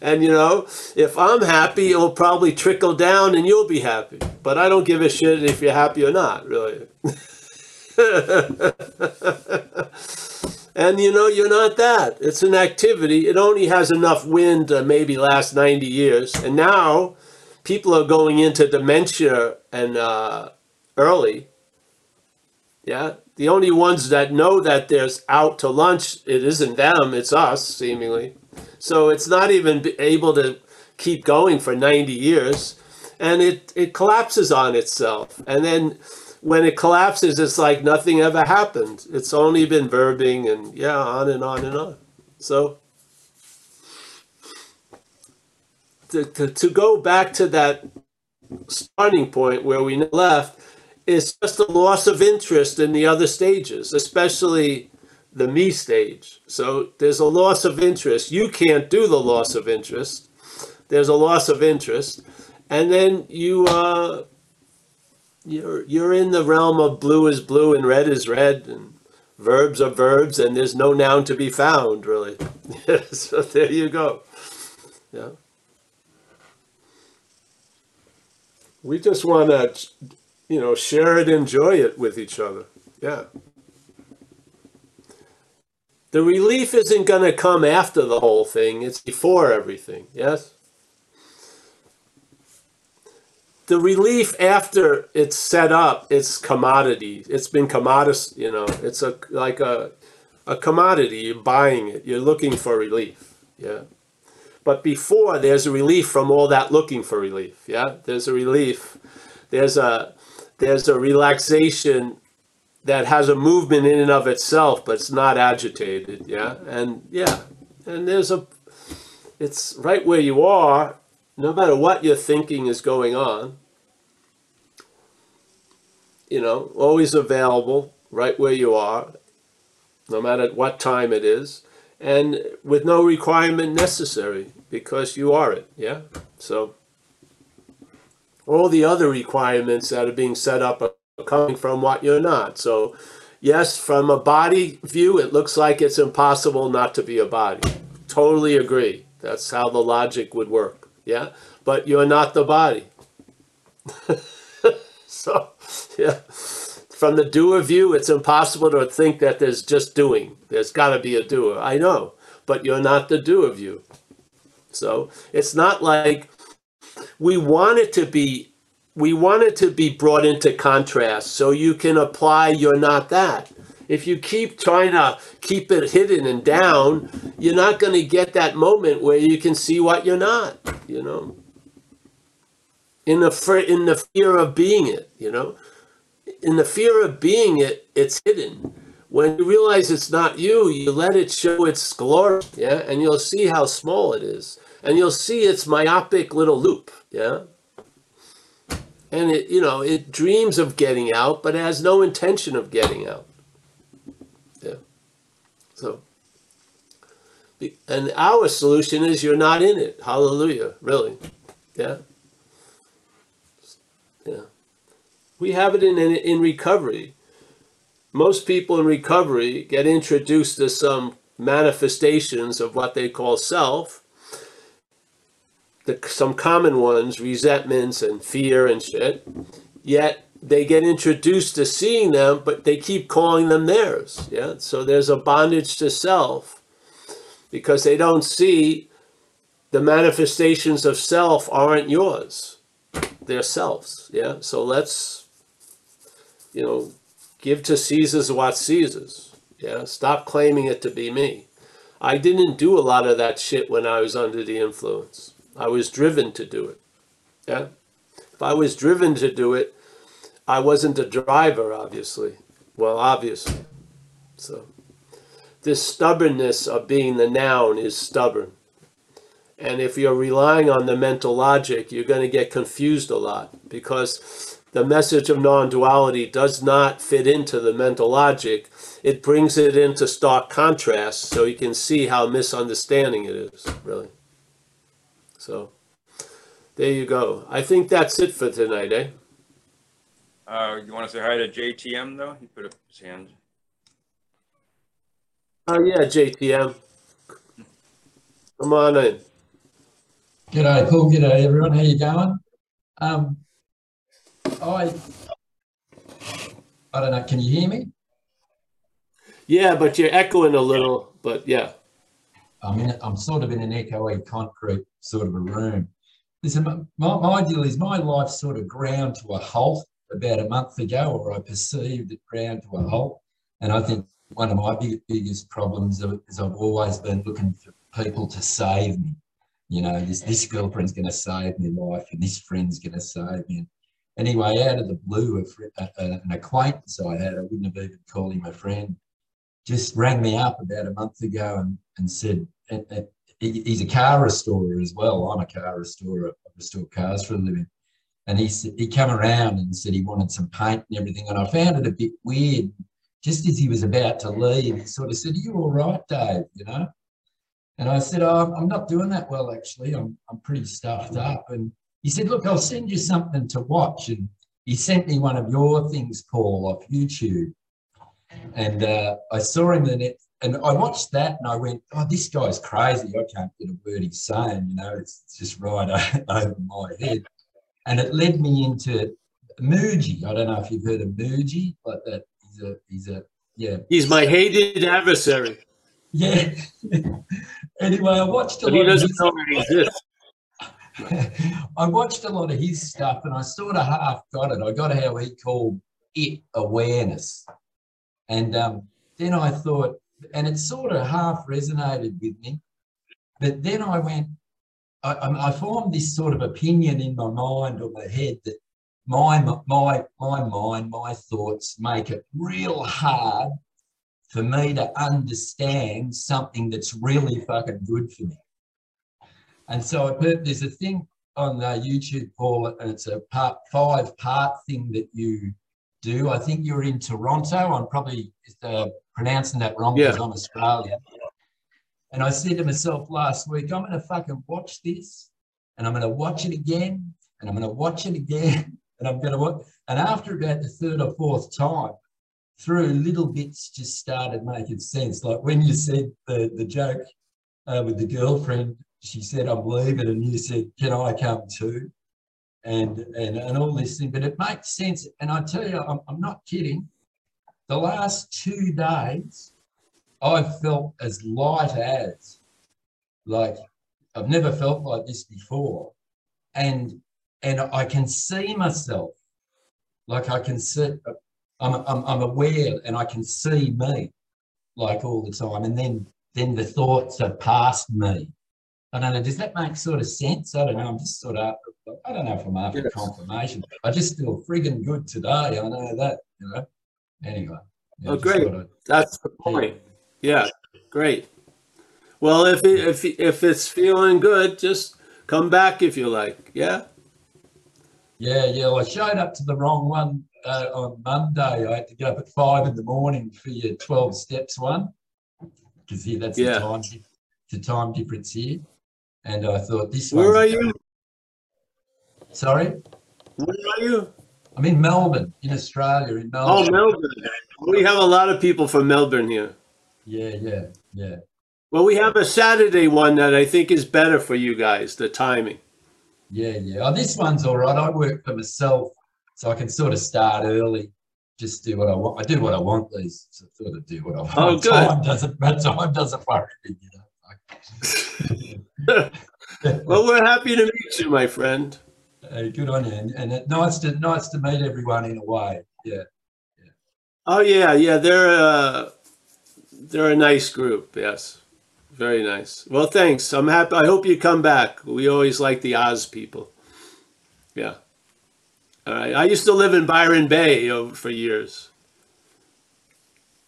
Speaker 1: and you know, if I'm happy, it'll probably trickle down and you'll be happy. But I don't give a shit if you're happy or not, really. And you know, you're not that. It's an activity. It only has enough wind to maybe last 90 years. And now people are going into dementia and uh, early. Yeah. The only ones that know that there's out to lunch, it isn't them, it's us, seemingly. So it's not even able to keep going for 90 years. And it, it collapses on itself. And then when it collapses, it's like nothing ever happened. It's only been verbing and yeah, on and on and on. So to, to, to go back to that starting point where we left is just a loss of interest in the other stages, especially the me stage. So there's a loss of interest. You can't do the loss of interest. There's a loss of interest. And then you uh, you're you're in the realm of blue is blue and red is red and verbs are verbs and there's no noun to be found really. so there you go. Yeah. We just want to, you know, share it, enjoy it with each other. Yeah. The relief isn't going to come after the whole thing, it's before everything. Yes? The relief after it's set up, it's commodity. It's been commodis, you know, it's a like a a commodity. You're buying it. You're looking for relief. Yeah. But before there's a relief from all that looking for relief. Yeah. There's a relief. There's a there's a relaxation that has a movement in and of itself, but it's not agitated. Yeah. And yeah. And there's a it's right where you are, no matter what you're thinking is going on. You know, always available right where you are, no matter what time it is, and with no requirement necessary because you are it. Yeah. So all the other requirements that are being set up are coming from what you're not. So, yes, from a body view, it looks like it's impossible not to be a body. Totally agree. That's how the logic would work. Yeah. But you're not the body. so, yeah. From the doer view, it's impossible to think that there's just doing. There's got to be a doer. I know. But you're not the doer view. So, it's not like we want it to be we want it to be brought into contrast so you can apply you're not that if you keep trying to keep it hidden and down you're not going to get that moment where you can see what you're not you know? In the in the fear of being it you know? In the fear of being it it's hidden. When you realize it's not you you let it show its glory yeah? And you'll see how small it is. And you'll see its myopic little loop yeah? And it you know it dreams of getting out but it has no intention of getting out so and our solution is you're not in it. Hallelujah. Really. Yeah. Yeah. We have it in in, in recovery. Most people in recovery get introduced to some manifestations of what they call self. The, some common ones, resentments and fear and shit. Yet they get introduced to seeing them, but they keep calling them theirs. Yeah. So there's a bondage to self because they don't see the manifestations of self aren't yours. They're selves. Yeah. So let's, you know, give to Caesar's what Caesar's. Yeah. Stop claiming it to be me. I didn't do a lot of that shit when I was under the influence. I was driven to do it. Yeah. If I was driven to do it, I wasn't a driver, obviously. Well, obviously. So, this stubbornness of being the noun is stubborn. And if you're relying on the mental logic, you're going to get confused a lot because the message of non duality does not fit into the mental logic. It brings it into stark contrast so you can see how misunderstanding it is, really. So there you go. I think that's it for tonight, eh?
Speaker 2: Uh, you want to say hi to JTM though? He put up his hand.
Speaker 1: Oh yeah, JTM. Come on in.
Speaker 7: G'day, Paul. G'day, everyone. How you going? Um, I, I don't know. Can you hear me?
Speaker 1: Yeah, but you're echoing a little, but yeah.
Speaker 7: I'm in, I'm sort of in an echoey concrete sort of a room. Listen, my, my deal is my life sort of ground to a halt about a month ago, or I perceived it ground to a halt. And I think one of my big, biggest problems is I've always been looking for people to save me. You know, this, this girlfriend's going to save me life, and this friend's going to save me. Anyway, out of the blue, a, a- an acquaintance I had, I wouldn't have even called him a friend, just rang me up about a month ago and, and said, and, and he's a car restorer as well. I'm a car restorer. I restore cars for a living. And he he came around and said he wanted some paint and everything. And I found it a bit weird. Just as he was about to leave, he sort of said, Are you all right, Dave? You know? And I said, Oh, I'm not doing that well, actually. I'm, I'm pretty stuffed up. And he said, Look, I'll send you something to watch. And he sent me one of your things, Paul, off YouTube. And uh, I saw him the net, and I watched that, and I went, "Oh, this guy's crazy! I can't get a word he's saying. You know, it's, it's just right over my head." And it led me into Mooji. I don't know if you've heard of Mooji, but that he's a he's a yeah
Speaker 1: He's my hated adversary,
Speaker 7: yeah. anyway, I watched a
Speaker 1: but he
Speaker 7: lot of
Speaker 1: doesn't
Speaker 7: his-
Speaker 1: know I exist.
Speaker 7: I watched a lot of his stuff and I sort of half got it. I got how he called it awareness. And um, then I thought, and it sort of half resonated with me. But then I went, I, I I formed this sort of opinion in my mind or my head that my, my, my mind, my thoughts make it real hard for me to understand something that's really fucking good for me. And so heard there's a thing on uh, YouTube, Paul, and it's a part five part thing that you do. I think you're in Toronto. I'm probably uh, pronouncing that wrong because
Speaker 1: Yeah.
Speaker 7: I'm Australian. And I said to myself last week, I'm going to fucking watch this and I'm going to watch it again and I'm going to watch it again and I'm going to watch. And after about the third or fourth time, through little bits just started making sense. Like when you said the, the joke uh, with the girlfriend, she said, I'm leaving, and you said, Can I come too? And and and all this thing, but it makes sense. And I tell you, I'm, I'm not kidding. The last two days, I've felt as light as like I've never felt like this before. And and I can see myself, like I can see I'm, I'm, I'm aware and I can see me like all the time. And then then the thoughts are past me. I don't know. Does that make sort of sense? I don't know. I'm just sort of, I don't know if I'm after
Speaker 1: Yes.
Speaker 7: confirmation. I just feel frigging good today. I know that, you know. Anyway. yeah,
Speaker 1: Oh, great. That's the point. Yeah, great. Well, if it, if if it's feeling good, just come back if you like. Yeah.
Speaker 7: Yeah, yeah. I showed up to the wrong one uh, on Monday. I had to get up at five in the morning for your 12 steps one. Because here, that's
Speaker 1: Yeah.
Speaker 7: the time, the time difference here. And I thought this
Speaker 1: Where are you?
Speaker 7: Sorry?
Speaker 1: Where are you?
Speaker 7: I'm in Melbourne, in Australia, in Melbourne.
Speaker 1: Oh,
Speaker 7: Melbourne.
Speaker 1: Melbourne. We have a lot of people from Melbourne here.
Speaker 7: Yeah, yeah, yeah.
Speaker 1: Well, we have a Saturday one that I think is better for you guys. The timing.
Speaker 7: Yeah, yeah. Oh, this one's all right. I work for myself, so I can sort of start early. Just do what I want. I do what I want. These so sort of do what I want.
Speaker 1: Oh, good.
Speaker 7: Time doesn't. Time doesn't worry me. You know.
Speaker 1: Well, we're happy to meet you, my friend.
Speaker 7: Hey, good on you, and, and it- nice to nice to meet everyone in a way. Yeah.
Speaker 1: Oh yeah, yeah. They're uh, they're a nice group. Yes, very nice. Well, thanks. I'm happy. I hope you come back. We always like the Oz people. Yeah. All right. I used to live in Byron Bay for years.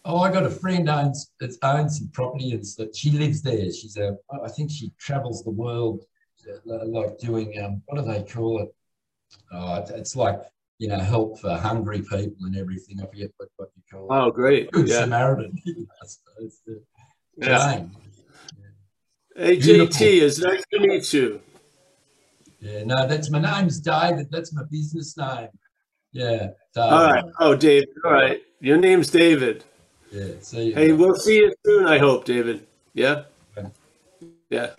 Speaker 7: Oh, I got a friend owns that owns some property and she lives there. She's a I think she travels the world, uh, like doing um what do they call it? Oh, it's, like you know help for hungry people and everything. I forget what, what.
Speaker 1: Oh, great.
Speaker 7: Good
Speaker 1: Yeah.
Speaker 7: Samaritan. I suppose.
Speaker 1: Yeah.
Speaker 7: Jane.
Speaker 1: Hey,
Speaker 7: Beautiful.
Speaker 1: JT, it's nice to meet you.
Speaker 7: Yeah, no, that's my name's David. That's my business name. Yeah, David.
Speaker 1: All right. Oh, David. All right. Your name's David.
Speaker 7: Yeah, see you.
Speaker 1: Hey, we'll see you soon. I hope, David. Yeah.
Speaker 7: Okay.
Speaker 1: Yeah.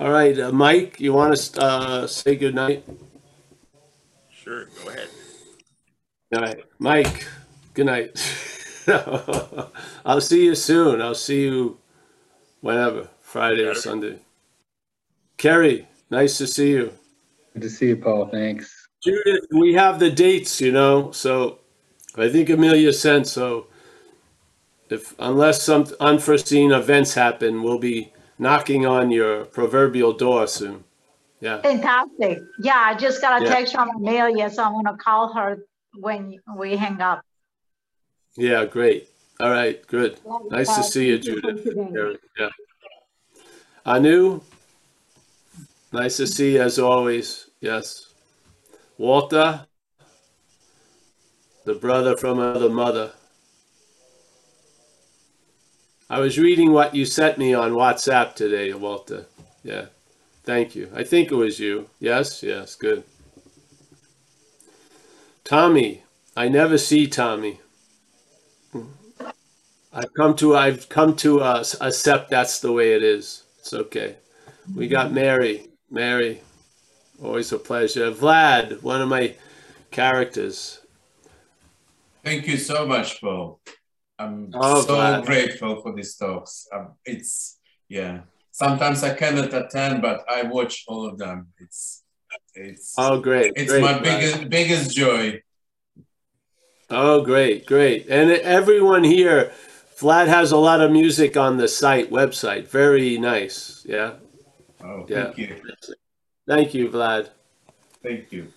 Speaker 1: All right, uh, Mike. You want to uh, say goodnight?
Speaker 2: Sure, go ahead.
Speaker 1: All right, Mike. Good night. I'll see you soon. I'll see you whenever, Friday or Sunday. Kerry, nice to see you.
Speaker 8: Good to see you, Paul. Thanks.
Speaker 1: Judith, we have the dates, you know, so I think Amelia sent, so if, unless some unforeseen events happen, we'll be knocking on your proverbial door soon. Yeah,
Speaker 9: Fantastic. Yeah, I just got a
Speaker 1: Yeah.
Speaker 9: text from Amelia, so I'm gonna call her when we hang up.
Speaker 1: yeah, great. All right, good. Nice to
Speaker 9: Uh,
Speaker 1: see you,
Speaker 9: thank you for
Speaker 1: Judith. Yeah. Anu, nice to see you as always. Yes. Walter, the brother from another mother. I was reading what you sent me on WhatsApp today, Walter. Yeah. Thank you. I think it was you. Yes, yes, good. Tommy, I never see Tommy. I've come to I've come to uh, accept that's the way it is. It's okay. We got Mary. Mary, always a pleasure. Vlad, one of my characters.
Speaker 10: Thank you so much, Paul. I'm
Speaker 1: Oh,
Speaker 10: so
Speaker 1: glad.
Speaker 10: grateful for these talks. Um, it's yeah. Sometimes I cannot attend, but I watch all of them. It's it's
Speaker 1: Oh, great.
Speaker 10: it's
Speaker 1: great,
Speaker 10: my
Speaker 1: Vlad.
Speaker 10: biggest biggest joy.
Speaker 1: Oh, great, great. And everyone here, Vlad has a lot of music on the site website. Very nice. Yeah.
Speaker 10: Oh,
Speaker 1: Yeah.
Speaker 10: thank you,
Speaker 1: Thank you, Vlad.
Speaker 10: thank you.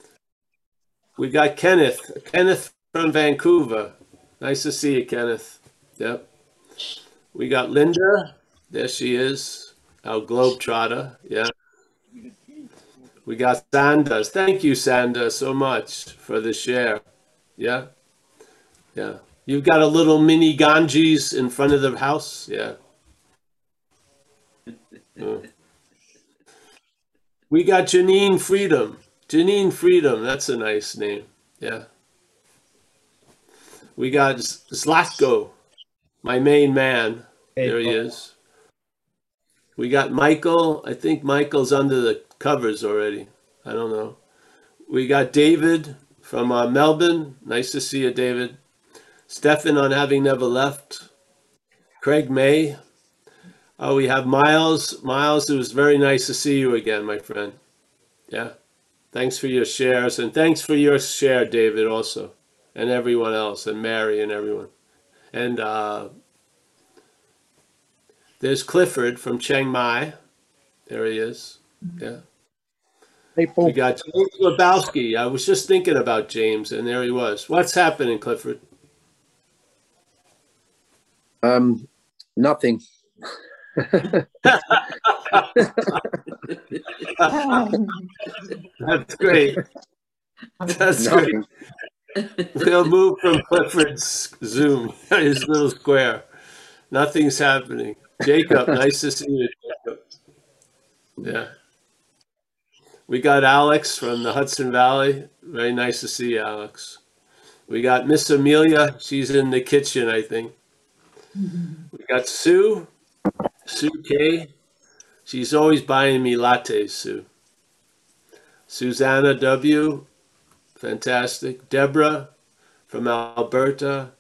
Speaker 1: We got Kenneth. Kenneth from Vancouver. Nice to see you, Kenneth. Yep. We got Linda. There she is. Our globetrotter. Yeah. We got Sanders. Thank you, Sandra, so much for the share. Yeah. Yeah. You've got a little mini Ganges in front of the house. Yeah. We got Janine Freedom. Janine Freedom. That's a nice name. Yeah. We got Zlatko, my main man. There he is. We got Michael. I think Michael's under the covers already. I don't know. We got David from uh, Melbourne. Nice to see you, David. Stefan on having never left. Craig May. Oh, we have Miles. Miles, it was very nice to see you again, my friend. Yeah. Thanks for your shares. And thanks for your share, David, also. And everyone else, and Mary and everyone. And uh, there's Clifford from Chiang Mai. There he is. Yeah.
Speaker 8: Hey,
Speaker 1: We got James Lebowski. I was just thinking about James, and there he was. What's happening, Clifford?
Speaker 8: Um, nothing.
Speaker 1: That's great. That's great.
Speaker 8: Nothing.
Speaker 1: We'll move from Clifford's Zoom, his little square. Nothing's happening. Jacob, nice to see you, Jacob. Yeah. We got Alex from the Hudson Valley. Very nice to see you, Alex. We got Miss Amelia. She's in the kitchen, I think. Mm-hmm. We got Sue, Sue K. She's always buying me lattes, Sue. Susanna W. Fantastic. Deborah from Alberta.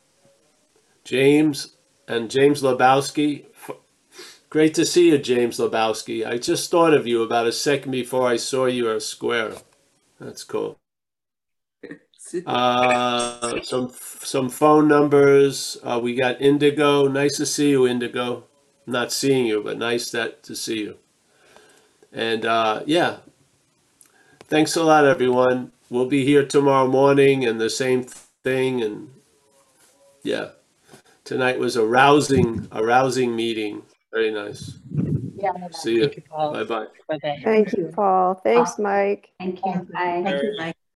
Speaker 1: James and James Lebowski. Great to see you, James Lebowski. I just thought of you about a second before I saw you at Square. That's cool. Uh, some some phone numbers. Uh, we got Indigo. Nice to see you, Indigo. Not seeing you, but nice that to see you. And uh, yeah, thanks a lot, everyone. We'll be here tomorrow morning and the same thing. And yeah, tonight was a rousing, a rousing meeting. Very nice.
Speaker 9: Yeah.
Speaker 1: See you. Bye bye.
Speaker 3: Thank you, Paul. Thanks, Mike.
Speaker 9: Thank you. Bye.
Speaker 2: Thank you,